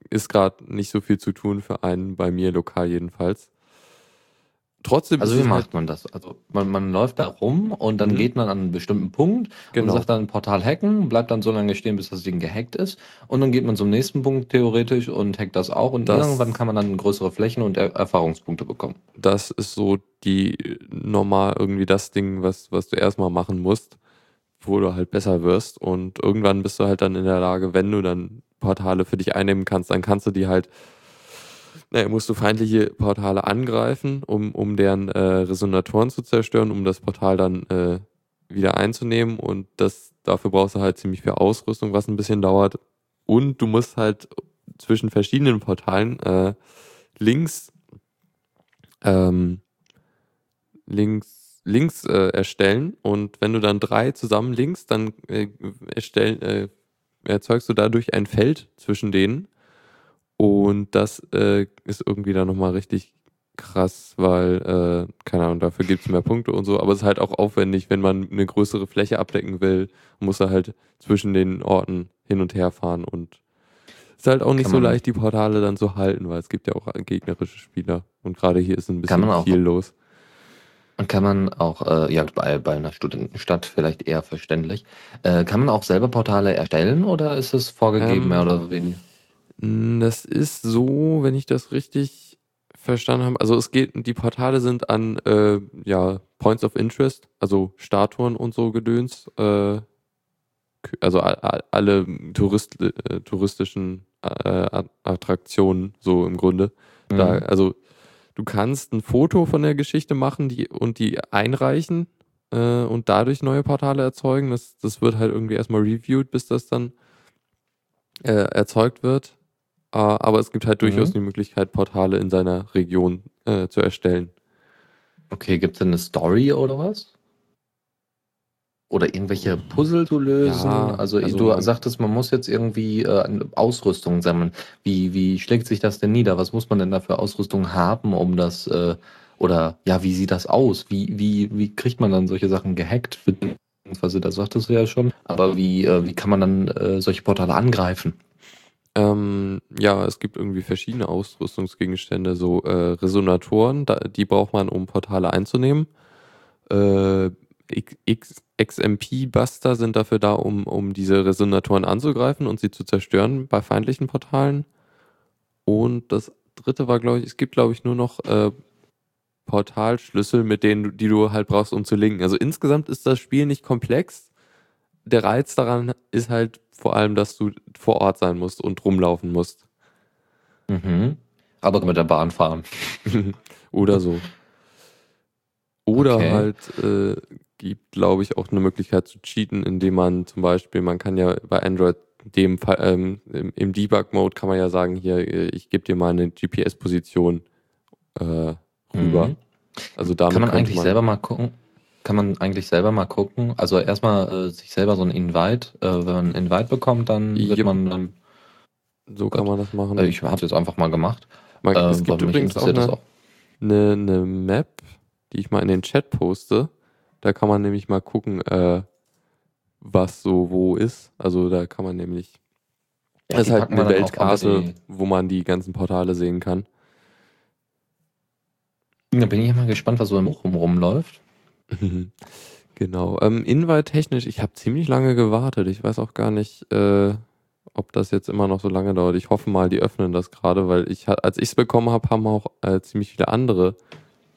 ist gerade nicht so viel zu tun für einen, bei mir lokal jedenfalls. Trotzdem also wie macht halt man das? Also man, man läuft da rum und dann mhm. geht man an einen bestimmten Punkt genau. und sagt dann Portal hacken, bleibt dann so lange stehen, bis das Ding gehackt ist und dann geht man zum nächsten Punkt theoretisch und hackt das auch und das, irgendwann kann man dann größere Flächen und er Erfahrungspunkte bekommen. Das ist so die normal irgendwie das Ding, was, was du erstmal machen musst, wo du halt besser wirst und irgendwann bist du halt dann in der Lage, wenn du dann Portale für dich einnehmen kannst, dann kannst du die halt naja, musst du feindliche Portale angreifen, um, um deren äh, Resonatoren zu zerstören, um das Portal dann äh, wieder einzunehmen. Und das, dafür brauchst du halt ziemlich viel Ausrüstung, was ein bisschen dauert. Und du musst halt zwischen verschiedenen Portalen äh, links, ähm, links, links äh, erstellen. Und wenn du dann drei zusammen links, dann äh, erstell, äh, erzeugst du dadurch ein Feld zwischen denen und das äh, ist irgendwie dann nochmal richtig krass, weil, äh, keine Ahnung, dafür gibt es mehr Punkte und so. Aber es ist halt auch aufwendig, wenn man eine größere Fläche abdecken will, muss er halt zwischen den Orten hin und her fahren und es ist halt auch nicht so leicht, die Portale dann zu halten, weil es gibt ja auch gegnerische Spieler. Und gerade hier ist ein bisschen viel los. Und kann man auch, äh, ja, bei, bei einer Studentenstadt vielleicht eher verständlich, äh, kann man auch selber Portale erstellen oder ist es vorgegeben, ähm, mehr oder weniger? Hm, das ist so, wenn ich das richtig verstanden habe. Also es geht, die Portale sind an äh, ja, Points of Interest, also Statuen und so Gedöns, äh, also alle Tourist, äh, touristischen äh, Attraktionen so im Grunde. Mhm. Da, also du kannst ein Foto von der Geschichte machen die, und die einreichen äh, und dadurch neue Portale erzeugen. Das, das wird halt irgendwie erstmal reviewed, bis das dann äh, erzeugt wird. Äh, aber es gibt halt durchaus Mhm. die Möglichkeit, Portale in seiner Region äh, zu erstellen. Okay, gibt es denn eine Story oder was? Oder irgendwelche Puzzle zu lösen? Ja, also, also du sagtest, man muss jetzt irgendwie äh, Ausrüstung sammeln. Wie, wie schlägt sich das denn nieder? Was muss man denn da für Ausrüstung haben, um das, äh, oder ja, wie sieht das aus? Wie, wie, wie kriegt man dann solche Sachen gehackt? Beziehungsweise, das sagtest du ja schon. Aber wie, äh, wie kann man dann äh, solche Portale angreifen? Ähm, ja, es gibt irgendwie verschiedene Ausrüstungsgegenstände, so äh, Resonatoren, da, die braucht man, um Portale einzunehmen. Äh, XMP-Buster sind dafür da, um, um diese Resonatoren anzugreifen und sie zu zerstören bei feindlichen Portalen. Und das dritte war, glaube ich, es gibt, glaube ich, nur noch äh, Portalschlüssel, mit denen die du halt brauchst, um zu linken. Also insgesamt ist das Spiel nicht komplex. Der Reiz daran ist halt vor allem, dass du vor Ort sein musst und rumlaufen musst. Mhm. Aber mit der Bahn fahren. Oder so. Oder Okay. halt äh, gibt, glaube ich, auch eine Möglichkeit zu cheaten, indem man zum Beispiel, man kann ja bei Android dem Fall, ähm, im, Debug-Mode kann man ja sagen, hier, äh, ich gebe dir mal eine GPS-Position äh, rüber. Mhm. Also damit Kann man eigentlich selber mal gucken? Kann man eigentlich selber mal gucken? Also erstmal äh, sich selber so ein Invite, äh, wenn man ein Invite bekommt, dann wird Yep. man dann, So kann man das machen. äh, ich habe es jetzt einfach mal gemacht. man, Ähm, es gibt übrigens auch eine, das eine, eine Map, die ich mal in den Chat poste. Da kann man nämlich mal gucken, äh, was so wo ist. Also da kann man nämlich. Ja, das ist halt eine auch Weltkarte, wo man die ganzen Portale sehen kann. Da bin ich ja mal gespannt, was so im Rum rumläuft. genau. Ähm, Invite-technisch, ich habe ziemlich lange gewartet. Ich weiß auch gar nicht, äh, ob das jetzt immer noch so lange dauert. Ich hoffe mal, die öffnen das gerade, weil ich, als ich es bekommen habe, haben auch äh, ziemlich viele andere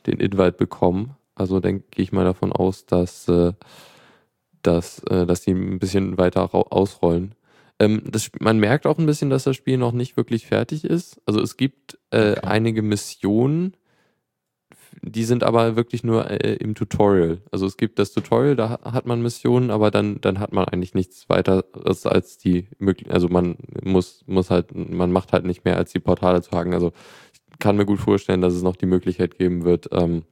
den Invite bekommen. Also denke ich mal davon aus, dass, äh, dass, äh, dass die ein bisschen weiter ausrollen. Ähm, das, man merkt auch ein bisschen, dass das Spiel noch nicht wirklich fertig ist. Also es gibt äh, Okay. einige Missionen, die sind aber wirklich nur äh, im Tutorial. Also es gibt das Tutorial, da ha- hat man Missionen, aber dann, dann hat man eigentlich nichts weiteres als die möglich. Also man muss, muss halt, man macht halt nicht mehr als die Portale zu haken. Also ich kann mir gut vorstellen, dass es noch die Möglichkeit geben wird, ähm,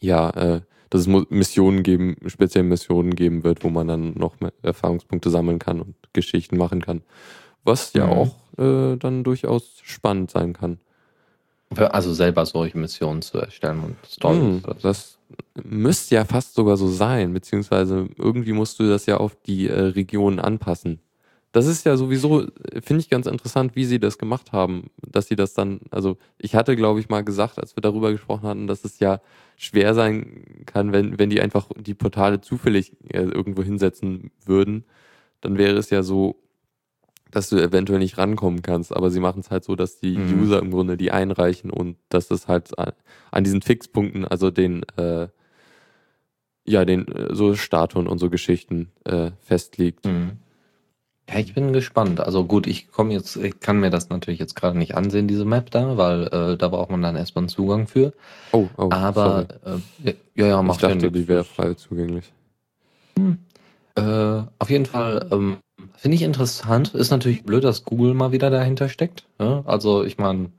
ja, äh, dass es Missionen geben, spezielle Missionen geben wird, wo man dann noch mehr Erfahrungspunkte sammeln kann und Geschichten machen kann. Was ja Mhm. auch äh, dann durchaus spannend sein kann. Also selber solche Missionen zu erstellen und Stories. Hm, so. das müsste ja fast sogar so sein, beziehungsweise irgendwie musst du das ja auf die äh, Region anpassen. Das ist ja sowieso, finde ich ganz interessant, wie sie das gemacht haben, dass sie das dann, also ich hatte, glaube ich, mal gesagt, als wir darüber gesprochen hatten, dass es ja schwer sein kann, wenn, wenn die einfach die Portale zufällig äh, irgendwo hinsetzen würden, dann wäre es ja so, dass du eventuell nicht rankommen kannst, aber sie machen es halt so, dass die Mhm. User im Grunde die einreichen und dass das halt an- an diesen Fixpunkten, also den, äh, ja, den äh, so Statuen und so Geschichten äh, festliegt. Mhm. Ja, ich bin gespannt. Also gut, ich komme jetzt, ich kann mir das natürlich jetzt gerade nicht ansehen, diese Map da, weil äh, da braucht man dann erstmal einen Zugang für. Oh, oh, Aber äh, ja, ja, macht ich dachte, ja die wäre frei zugänglich. Äh, auf jeden Fall ähm, finde ich interessant. Ist natürlich blöd, dass Google mal wieder dahinter steckt. Ja? Also ich meine,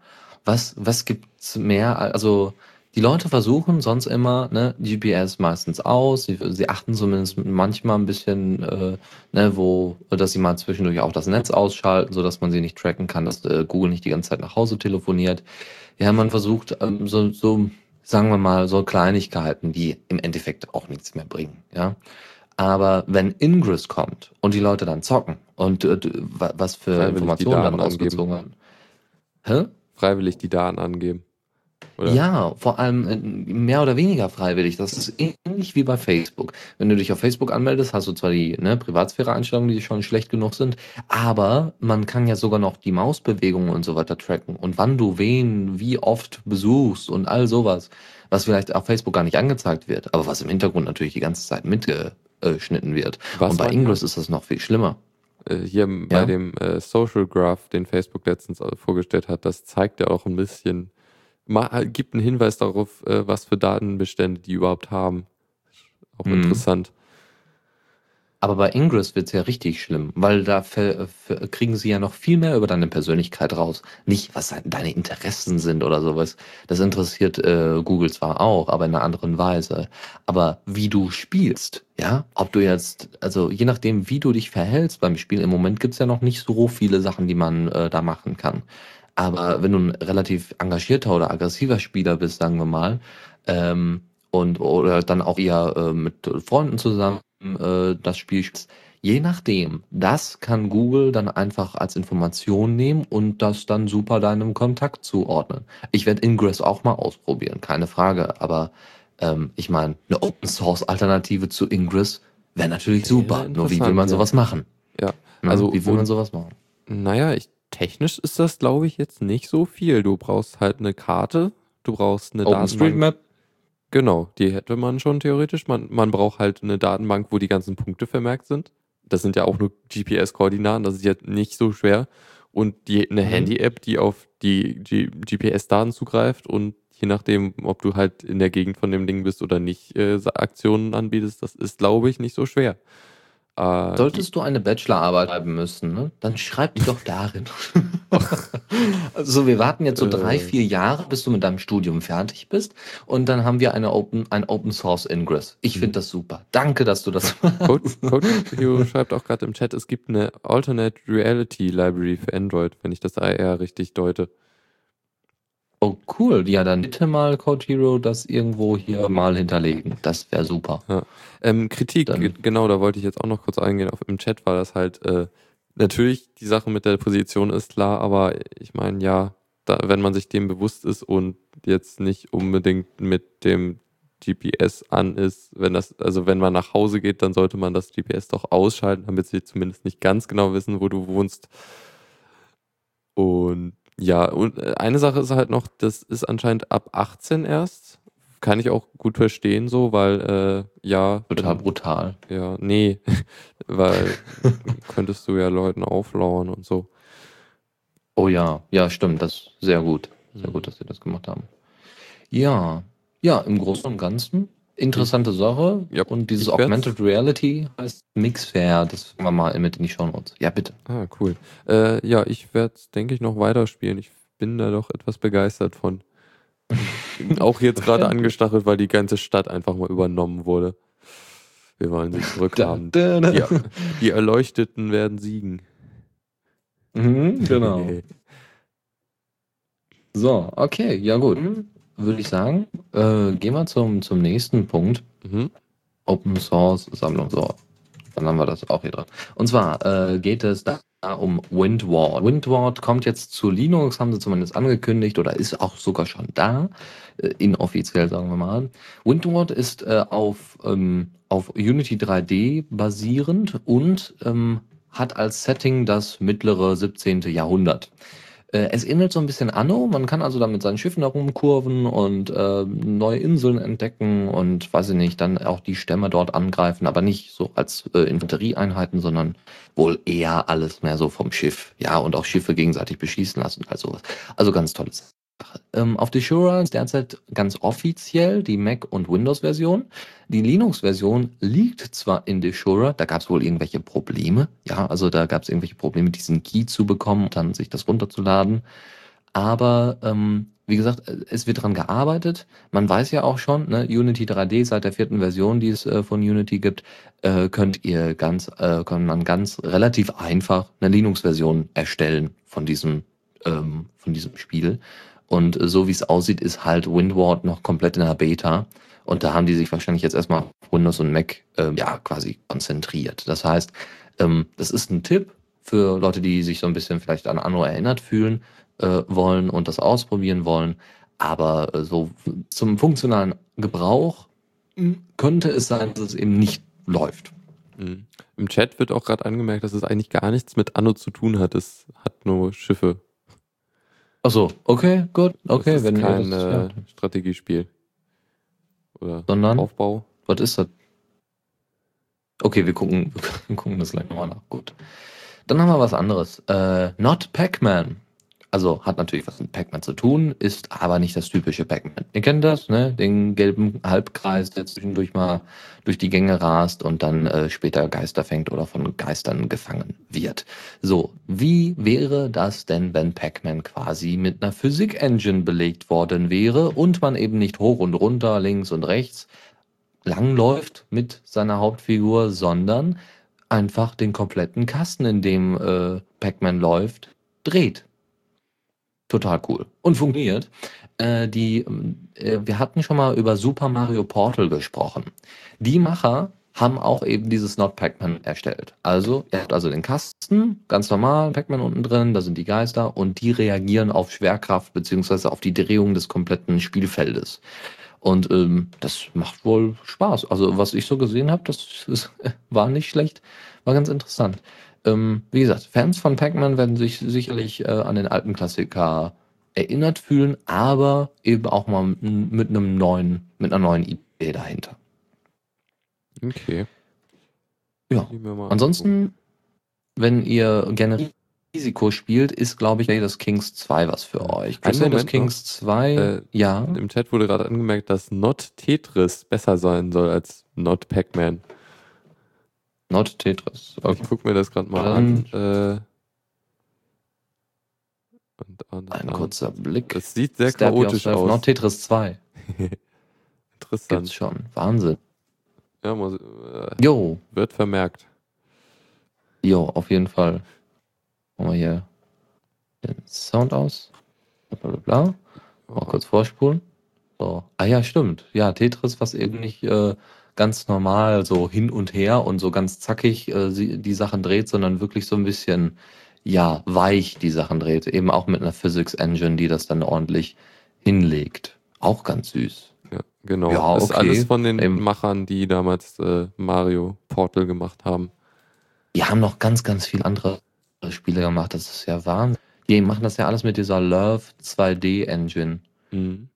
was was gibt's mehr? Also die Leute versuchen sonst immer ne, GPS meistens aus. Sie, sie achten zumindest manchmal ein bisschen, äh, ne, wo, dass sie mal zwischendurch auch das Netz ausschalten, so dass man sie nicht tracken kann, dass äh, Google nicht die ganze Zeit nach Hause telefoniert. Ja, man versucht ähm, so, so, sagen wir mal, so Kleinigkeiten, die im Endeffekt auch nichts mehr bringen. Ja. Aber wenn Ingress kommt und die Leute dann zocken und äh, was für Freiwillig Informationen dann rausgezogen werden. Hä? Freiwillig die Daten angeben. Oder? Ja, vor allem äh, mehr oder weniger freiwillig. Das ist ähnlich wie bei Facebook. Wenn du dich auf Facebook anmeldest, hast du zwar die ne, Privatsphäre-Einstellungen, die schon schlecht genug sind, aber man kann ja sogar noch die Mausbewegungen und so weiter tracken und wann du wen, wie oft besuchst und all sowas, was vielleicht auf Facebook gar nicht angezeigt wird, aber was im Hintergrund natürlich die ganze Zeit mitgeschnitten wird. Was und bei Ingress ist das noch viel schlimmer. Äh, hier bei Ja. dem äh, Social Graph, den Facebook letztens äh, vorgestellt hat, das zeigt ja auch ein bisschen, gibt einen Hinweis darauf, äh, was für Datenbestände die überhaupt haben. auch mhm. interessant. Aber bei Ingress wird es ja richtig schlimm, weil da kriegen sie ja noch viel mehr über deine Persönlichkeit raus. Nicht, was deine Interessen sind oder sowas. Das interessiert äh, Google zwar auch, aber in einer anderen Weise. Aber wie du spielst, ja, ob du jetzt, also je nachdem, wie du dich verhältst beim Spiel, im Moment gibt's ja noch nicht so viele Sachen, die man äh, da machen kann. Aber wenn du ein relativ engagierter oder aggressiver Spieler bist, sagen wir mal, ähm, und oder dann auch eher äh, mit Freunden zusammen äh, das Spiel spielst. Je nachdem, das kann Google dann einfach als Information nehmen und das dann super deinem Kontakt zuordnen. Ich werde Ingress auch mal ausprobieren, keine Frage. Aber ähm, ich meine, eine Open Source Alternative zu Ingress wäre natürlich super. Nur wie will man sowas machen? Ja, ne? also wie will man sowas machen? Naja, ich, technisch ist das, glaube ich, jetzt nicht so viel. Du brauchst halt eine Karte, du brauchst eine OpenStreetMap. Genau, die hätte man schon theoretisch. Man, man braucht halt eine Datenbank, wo die ganzen Punkte vermerkt sind. Das sind ja auch nur GPS-Koordinaten, das ist ja nicht so schwer. Und die, eine mhm. Handy-App, die auf die GPS-Daten zugreift und je nachdem, ob du halt in der Gegend von dem Ding bist oder nicht, äh, Aktionen anbietest, das ist, glaube ich, nicht so schwer. Äh, Solltest du eine Bachelorarbeit schreiben müssen, ne? dann schreib die doch darin. also wir warten jetzt so drei, äh. vier Jahre, bis du mit deinem Studium fertig bist und dann haben wir eine Open, ein Open Source Ingress. Ich finde das super. Danke, dass du das machst. Code, Code Hero schreibt auch gerade im Chat, es gibt eine Alternate Reality Library für Android, wenn ich das AR richtig deute. Oh, cool. Ja, dann bitte mal Code Hero das irgendwo hier mal hinterlegen. Das wäre super. Ja. Ähm, Kritik, dann. genau, da wollte ich jetzt auch noch kurz eingehen. Auf, Im Chat war das halt, äh, natürlich, die Sache mit der Position ist klar, aber ich meine, ja, da, wenn man sich dem bewusst ist und jetzt nicht unbedingt mit dem GPS an ist, wenn das, also wenn man nach Hause geht, dann sollte man das GPS doch ausschalten, damit sie zumindest nicht ganz genau wissen, wo du wohnst. Und ja, und äh, eine Sache ist halt noch, das ist anscheinend ab 18 erst. Kann ich auch gut verstehen, so, weil, äh, ja. Total brutal. Ja, nee, weil könntest du ja Leuten auflauern und so. Oh ja, ja, stimmt, das ist sehr gut. Sehr mhm. gut, dass sie das gemacht haben. Ja, ja, im Großen und Ganzen interessante Sache. Ja, und dieses Augmented Reality heißt Mixfair. Das machen wir mal mit in die Show Notes. Ja, bitte. Ah, cool. Äh, ja, ich werde es, denke ich, noch weiterspielen. Ich bin da doch etwas begeistert von. Auch jetzt gerade angestachelt, weil die ganze Stadt einfach mal übernommen wurde. Wir wollen sie zurückhaben. Da, da, da. Die, die Erleuchteten werden siegen. Mhm, genau. so, okay, ja gut. Mhm würde ich sagen, äh, gehen wir zum, zum nächsten Punkt. Mhm. Open Source Sammlung. So, dann haben wir das auch hier dran. Und zwar äh, geht es da um Windward. Windward kommt jetzt zu Linux, haben sie zumindest angekündigt oder ist auch sogar schon da, äh, inoffiziell sagen wir mal. Windward ist äh, auf, ähm, auf Unity 3D basierend und ähm, hat als Setting das mittlere 17. Jahrhundert. Äh, es ähnelt so ein bisschen Anno. Man kann also da mit seinen Schiffen herumkurven und äh, neue Inseln entdecken und weiß ich nicht, dann auch die Stämme dort angreifen, aber nicht so als äh, Infanterieeinheiten, sondern wohl eher alles mehr so vom Schiff. Ja, und auch Schiffe gegenseitig beschießen lassen, also Also ganz tolles ähm, auf die Shura ist derzeit ganz offiziell die Mac- und Windows-Version. Die Linux-Version liegt zwar in die Shura, da gab es wohl irgendwelche Probleme. Ja, also da gab es irgendwelche Probleme, diesen Key zu bekommen und dann sich das runterzuladen. Aber ähm, wie gesagt, es wird daran gearbeitet. Man weiß ja auch schon, ne, Unity 3D seit der vierten Version, die es äh, von Unity gibt, äh, könnt ihr ganz, äh, kann man ganz relativ einfach eine Linux-Version erstellen von diesem, ähm, von diesem Spiel. Und so wie es aussieht, ist halt Windward noch komplett in der Beta. Und da haben die sich wahrscheinlich jetzt erstmal auf Windows und Mac äh, ja quasi konzentriert. Das heißt, ähm, das ist ein Tipp für Leute, die sich so ein bisschen vielleicht an Anno erinnert fühlen äh, wollen und das ausprobieren wollen. Aber äh, so zum funktionalen Gebrauch könnte es sein, dass es eben nicht läuft. Mhm. Im Chat wird auch gerade angemerkt, dass es eigentlich gar nichts mit Anno zu tun hat. Es hat nur Schiffe Achso, okay, gut, okay. Das ist wenn kein das, ja. Strategiespiel. Oder Sondern, Aufbau. Was ist das? Okay, wir gucken, wir gucken das gleich nochmal nach. Gut. Dann haben wir was anderes. Äh, Not Pac-Man. Also hat natürlich was mit Pac-Man zu tun, ist aber nicht das typische Pac-Man. Ihr kennt das, ne? Den gelben Halbkreis, der zwischendurch mal durch die Gänge rast und dann äh, später Geister fängt oder von Geistern gefangen wird. So, wie wäre das denn, wenn Pac-Man quasi mit einer Physik-Engine belegt worden wäre und man eben nicht hoch und runter, links und rechts langläuft mit seiner Hauptfigur, sondern einfach den kompletten Kasten, in dem äh, Pac-Man läuft, dreht. Total cool. Und funktioniert. Äh, die, äh, wir hatten schon mal über Super Mario Portal gesprochen. Die Macher haben auch eben dieses Not Pac-Man erstellt. Also, ihr habt also den Kasten, ganz normal, Pac-Man unten drin, da sind die Geister und die reagieren auf Schwerkraft beziehungsweise auf die Drehung des kompletten Spielfeldes. Und ähm, das macht wohl Spaß. Also, was ich so gesehen habe, das ist, war nicht schlecht, war ganz interessant. Ähm, wie gesagt, Fans von Pac-Man werden sich sicherlich äh, an den alten Klassiker erinnert fühlen, aber eben auch mal mit einem neuen, mit einer neuen Idee dahinter. Okay. Ja. Ansonsten, wenn ihr gerne Risiko spielt, ist, glaube ich, Crusader Kings 2 was für euch. Crusader Kings 2, äh, ja. Im Chat wurde gerade angemerkt, dass Not Tetris besser sein soll als Not Pac-Man. Not Tetris. Okay. Ich gucke mir das gerade mal an. Äh, und, und, Ein kurzer Blick. Es sieht sehr Step chaotisch aus. Not Tetris 2. Interessant. Gibt's schon. Wahnsinn. Ja, muss, äh, jo. Wird vermerkt. Jo, auf jeden Fall. Machen wir hier den Sound aus. Bla bla bla. Mal kurz vorspulen. So. Ah ja, stimmt. Ja, Tetris, was eben nicht äh, ganz normal so hin und her und so ganz zackig äh, die Sachen dreht, sondern wirklich so ein bisschen, ja, weich die Sachen dreht. Eben auch mit einer Physics Engine, die das dann ordentlich hinlegt. Auch ganz süß. Ja, genau. Ja, okay. Ist alles von den Eben. Machern, die damals äh, Mario Portal gemacht haben. Die haben noch ganz, ganz viele andere Spiele gemacht. Das ist ja Wahnsinn. Die machen das ja alles mit dieser Love 2D Engine. Mhm.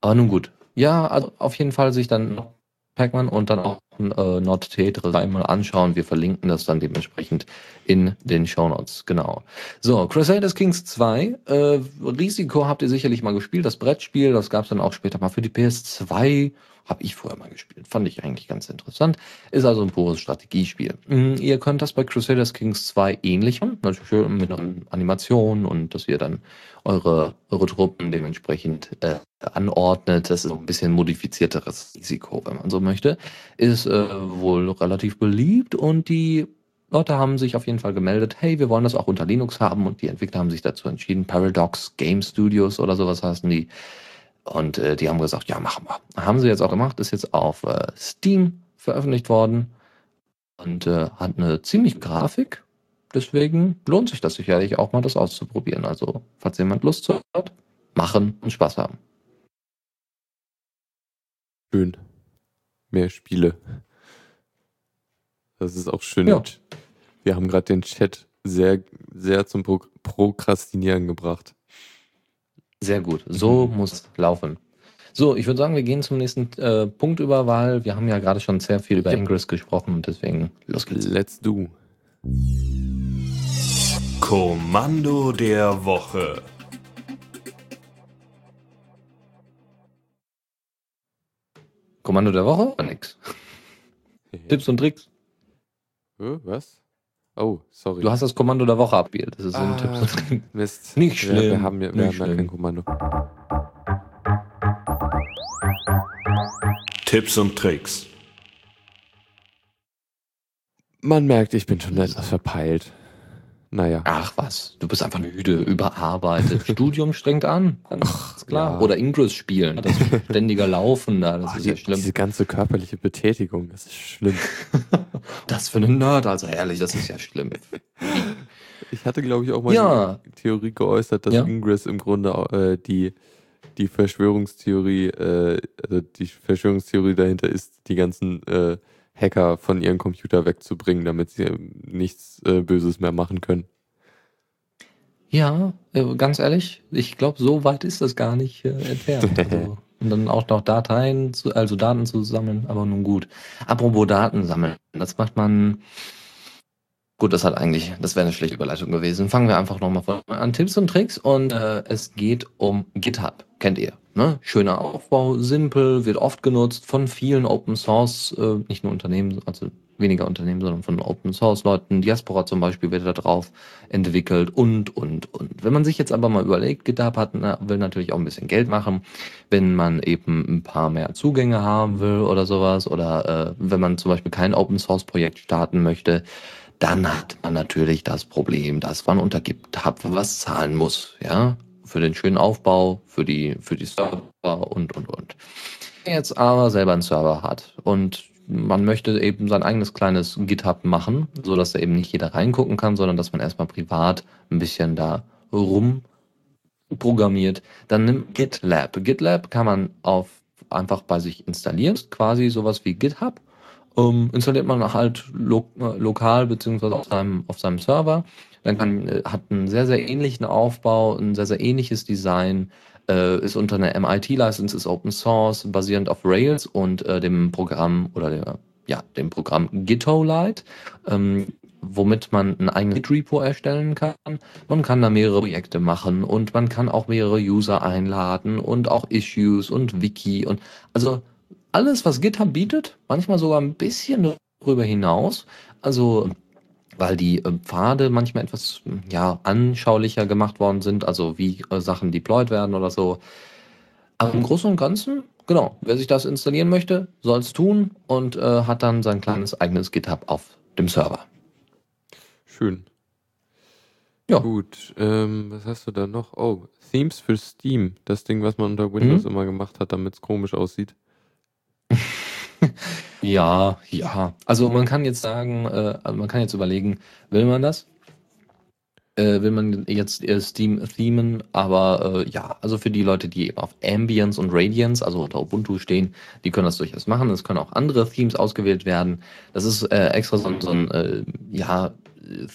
Aber nun gut. Ja, also auf jeden Fall sich dann noch Pac-Man und dann auch äh, Not Tetris einmal anschauen. Wir verlinken das dann dementsprechend in den Show Notes. Genau. So, Crusaders Kings 2. Äh, Risiko habt ihr sicherlich mal gespielt. Das Brettspiel, das gab es dann auch später mal für die PS2. Habe ich vorher mal gespielt. Fand ich eigentlich ganz interessant. Ist also ein pures Strategiespiel. Mhm, ihr könnt das bei Crusaders Kings 2 ähnlich machen. Natürlich mit einer Animation und dass ihr dann eure, eure Truppen dementsprechend äh, anordnet. Das ist ein bisschen modifizierteres Risiko, wenn man so möchte. Ist äh, wohl relativ beliebt und die Leute haben sich auf jeden Fall gemeldet, hey, wir wollen das auch unter Linux haben und die Entwickler haben sich dazu entschieden, Paradox Game Studios oder sowas heißen die, und äh, die haben gesagt, ja, machen wir. Haben sie jetzt auch gemacht, ist jetzt auf äh, Steam veröffentlicht worden und äh, hat eine ziemlich Grafik. Deswegen lohnt sich das sicherlich auch mal, das auszuprobieren. Also, falls jemand Lust hat, machen und Spaß haben. Schön. Mehr Spiele. Das ist auch schön. Ja. Wir haben gerade den Chat sehr, sehr zum Pro Prokrastinieren gebracht. Sehr gut. So mhm. muss laufen. So, ich würde sagen, wir gehen zum nächsten äh, Punkt über, weil wir haben ja gerade schon sehr viel über Ingress gesprochen und deswegen los geht's. Let's do. Kommando der Woche. Kommando der Woche? Oder nix. Tipps und Tricks. Was? Oh, sorry. Du hast das Kommando der Woche abgespielt. Das ist so ein ah, Tipp. Mist. Nicht schlimm. Ja, wir haben, ja, wir haben ja kein Kommando. Tipps und Tricks. Man merkt, ich bin schon etwas verpeilt. Naja. Ach was, du bist einfach müde, überarbeitet. Studium strengt an, Ach, ist klar. Ja. Oder Ingress spielen, das ständiger Laufen da, das Ach, ist ja schlimm. Diese ganze körperliche Betätigung, das ist schlimm. das für einen Nerd, also ehrlich, das ist ja schlimm. Ich hatte, glaube ich, auch mal ja. die Theorie geäußert, dass ja. Ingress im Grunde äh, die, die Verschwörungstheorie, äh, also die Verschwörungstheorie dahinter ist, die ganzen äh, Hacker von ihrem Computer wegzubringen, damit sie nichts äh, Böses mehr machen können. Ja, äh, ganz ehrlich, ich glaube, so weit ist das gar nicht äh, entfernt. Also, und dann auch noch Dateien, zu, also Daten zu sammeln, aber nun gut. Apropos Daten sammeln, das macht man Gut, das hat eigentlich, das wäre eine schlechte Überleitung gewesen. Fangen wir einfach nochmal an. Tipps und Tricks und äh, es geht um GitHub. Kennt ihr? Ne? Schöner Aufbau, simpel, wird oft genutzt von vielen Open Source, äh, nicht nur Unternehmen, also weniger Unternehmen, sondern von Open Source Leuten. Diaspora zum Beispiel wird da drauf entwickelt und, und, und. Wenn man sich jetzt aber mal überlegt, GitHub hat, will natürlich auch ein bisschen Geld machen, wenn man eben ein paar mehr Zugänge haben will oder sowas oder äh, wenn man zum Beispiel kein Open Source Projekt starten möchte, dann hat man natürlich das Problem, dass man unter GitHub was zahlen muss, ja, für den schönen Aufbau, für die, für die Server und, und, und. Jetzt aber selber einen Server hat und man möchte eben sein eigenes kleines GitHub machen, so dass da eben nicht jeder reingucken kann, sondern dass man erstmal privat ein bisschen da rum programmiert, dann nimmt GitLab. GitLab kann man auf einfach bei sich installieren, quasi sowas wie GitHub ähm, installiert man halt lo äh, lokal beziehungsweise auf seinem, auf seinem Server. Dann kann, äh, hat einen sehr, sehr ähnlichen Aufbau, ein sehr, sehr ähnliches Design, äh, ist unter einer MIT-License, ist Open Source, basierend auf Rails und äh, dem Programm oder der, ja, dem Programm GitOlite, ähm, womit man ein eigenes Git-Repo erstellen kann. Man kann da mehrere Projekte machen und man kann auch mehrere User einladen und auch Issues und Wiki und also alles, was GitHub bietet, manchmal sogar ein bisschen darüber hinaus. Also weil die äh, Pfade manchmal etwas ja, anschaulicher gemacht worden sind, also wie äh, Sachen deployed werden oder so. Aber im Großen und Ganzen, genau, wer sich das installieren möchte, soll es tun und äh, hat dann sein kleines eigenes GitHub auf dem Server. Schön. Ja. Gut, ähm, was hast du da noch? Oh, Themes für Steam, das Ding, was man unter Windows mhm. immer gemacht hat, damit es komisch aussieht. Ja, ja. Also man kann jetzt sagen, äh, man kann jetzt überlegen, will man das? Äh, will man jetzt äh, Steam themen? Aber äh, ja, also für die Leute, die eben auf Ambience und Radiance, also unter Ubuntu stehen, die können das durchaus machen. Es können auch andere Themes ausgewählt werden. Das ist äh, extra so, so ein, äh, ja,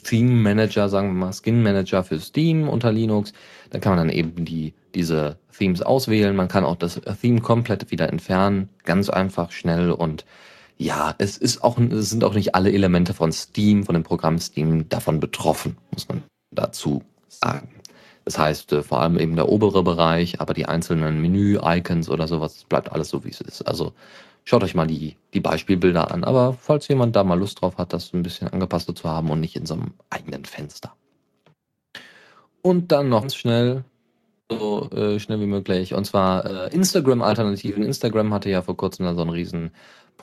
Theme Manager, sagen wir mal, Skin Manager für Steam unter Linux. Dann kann man dann eben die, diese Themes auswählen. Man kann auch das Theme komplett wieder entfernen. Ganz einfach, schnell und ja, es ist auch, es sind auch nicht alle Elemente von Steam, von dem Programm Steam davon betroffen, muss man dazu sagen. Das heißt, äh, vor allem eben der obere Bereich, aber die einzelnen Menü-Icons oder sowas, bleibt alles so, wie es ist. Also schaut euch mal die, die Beispielbilder an. Aber falls jemand da mal Lust drauf hat, das ein bisschen angepasst zu haben und nicht in so einem eigenen Fenster. Und dann noch schnell, so äh, schnell wie möglich, und zwar äh, Instagram-Alternativen. Instagram hatte ja vor kurzem da so einen riesen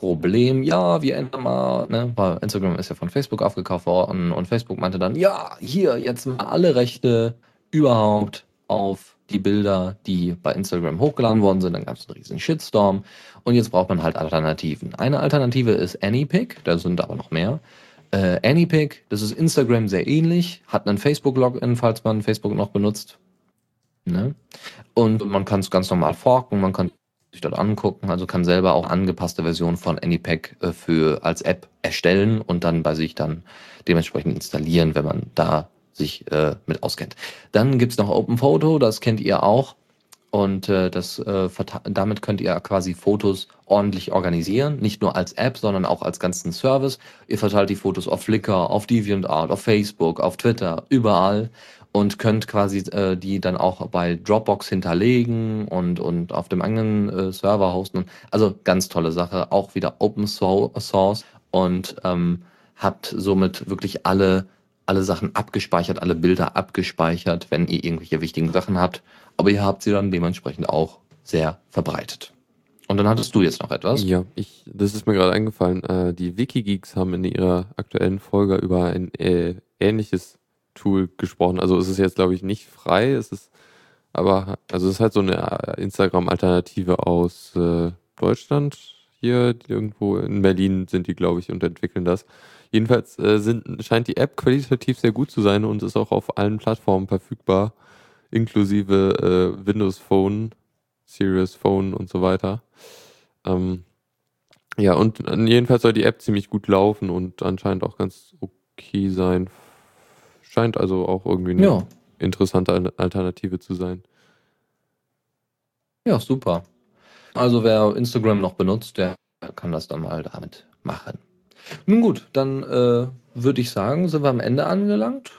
Problem, ja, wir ändern mal, ne, weil Instagram ist ja von Facebook aufgekauft worden und Facebook meinte dann, ja, hier jetzt mal alle Rechte überhaupt auf die Bilder, die bei Instagram hochgeladen worden sind. Dann gab es einen riesen Shitstorm und jetzt braucht man halt Alternativen. Eine Alternative ist AnyPic, da sind aber noch mehr. Äh, AnyPic, das ist Instagram sehr ähnlich, hat einen Facebook-Login, falls man Facebook noch benutzt. Ne? Und man kann es ganz normal forken, man kann sich dort angucken, also kann selber auch angepasste Versionen von AnyPack äh, für als App erstellen und dann bei sich dann dementsprechend installieren, wenn man da sich äh, mit auskennt. Dann gibt's noch Open Photo, das kennt ihr auch. Und äh, das, äh, damit könnt ihr quasi Fotos ordentlich organisieren, nicht nur als App, sondern auch als ganzen Service. Ihr verteilt die Fotos auf Flickr, auf DeviantArt, auf Facebook, auf Twitter, überall und könnt quasi äh, die dann auch bei Dropbox hinterlegen und, und auf dem eigenen äh, Server hosten. Also ganz tolle Sache, auch wieder Open Source und ähm, habt somit wirklich alle, alle Sachen abgespeichert, alle Bilder abgespeichert, wenn ihr irgendwelche wichtigen Sachen habt. Aber ihr habt sie dann dementsprechend auch sehr verbreitet. Und dann hattest du jetzt noch etwas. Ja, ich, das ist mir gerade eingefallen. Äh, die Wikigeeks haben in ihrer aktuellen Folge über ein äh, ähnliches Tool gesprochen. Also es ist jetzt, glaube ich, nicht frei, es ist aber, also es ist halt so eine äh, Instagram-Alternative aus äh, Deutschland hier, irgendwo in Berlin sind die, glaube ich, und entwickeln das. Jedenfalls äh, sind, scheint die App qualitativ sehr gut zu sein und ist auch auf allen Plattformen verfügbar, inklusive äh, Windows Phone, Serious Phone und so weiter. Ähm, ja, und äh, jedenfalls soll die App ziemlich gut laufen und anscheinend auch ganz okay sein Scheint also auch irgendwie eine ja. interessante Alternative zu sein. Ja, super. Also wer Instagram noch benutzt, der kann das dann mal damit machen. Nun gut, dann äh, würde ich sagen, sind wir am Ende angelangt.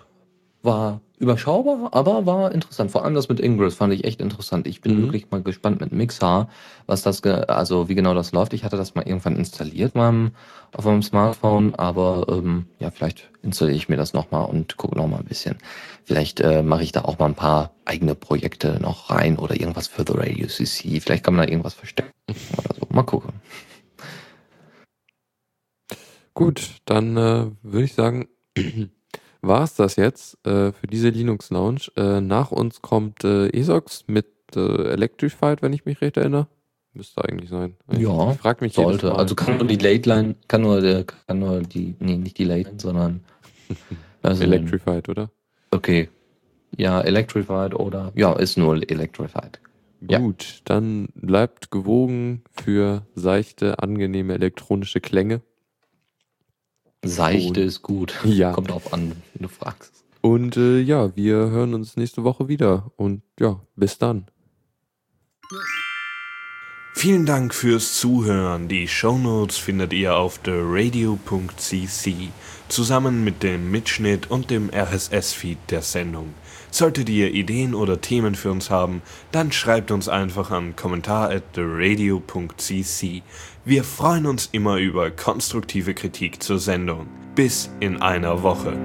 War überschaubar, aber war interessant. Vor allem das mit Ingress fand ich echt interessant. Ich bin mhm. wirklich mal gespannt mit Mixar, was das, also wie genau das läuft. Ich hatte das mal irgendwann installiert meinem, auf meinem Smartphone, aber ähm, ja, vielleicht installiere ich mir das nochmal und gucke nochmal ein bisschen. Vielleicht äh, mache ich da auch mal ein paar eigene Projekte noch rein oder irgendwas für The Radio CC. Vielleicht kann man da irgendwas verstecken oder so. Mal gucken. Gut, dann äh, würde ich sagen, war es das jetzt äh, für diese Linux Lounge. Äh, nach uns kommt äh, ESOX mit äh, Electrified, wenn ich mich recht erinnere. Müsste eigentlich sein. Ich, ja, frag mich sollte. Also kann nur die Late Line, kann nur, der, kann nur die, nee, nicht die Late Line, sondern also, Electrified, oder? Okay. Ja, Electrified oder ja, ist nur Electrified. Gut, ja. dann bleibt gewogen für seichte, angenehme elektronische Klänge. Seichte ist gut. Ja. Kommt drauf an, wenn du fragst. Und äh, ja, wir hören uns nächste Woche wieder. Und ja, bis dann. Vielen Dank fürs Zuhören. Die Shownotes findet ihr auf theradio.cc zusammen mit dem Mitschnitt und dem RSS-Feed der Sendung. Solltet ihr Ideen oder Themen für uns haben, dann schreibt uns einfach an kommentar at theradio.cc. Wir freuen uns immer über konstruktive Kritik zur Sendung. Bis in einer Woche.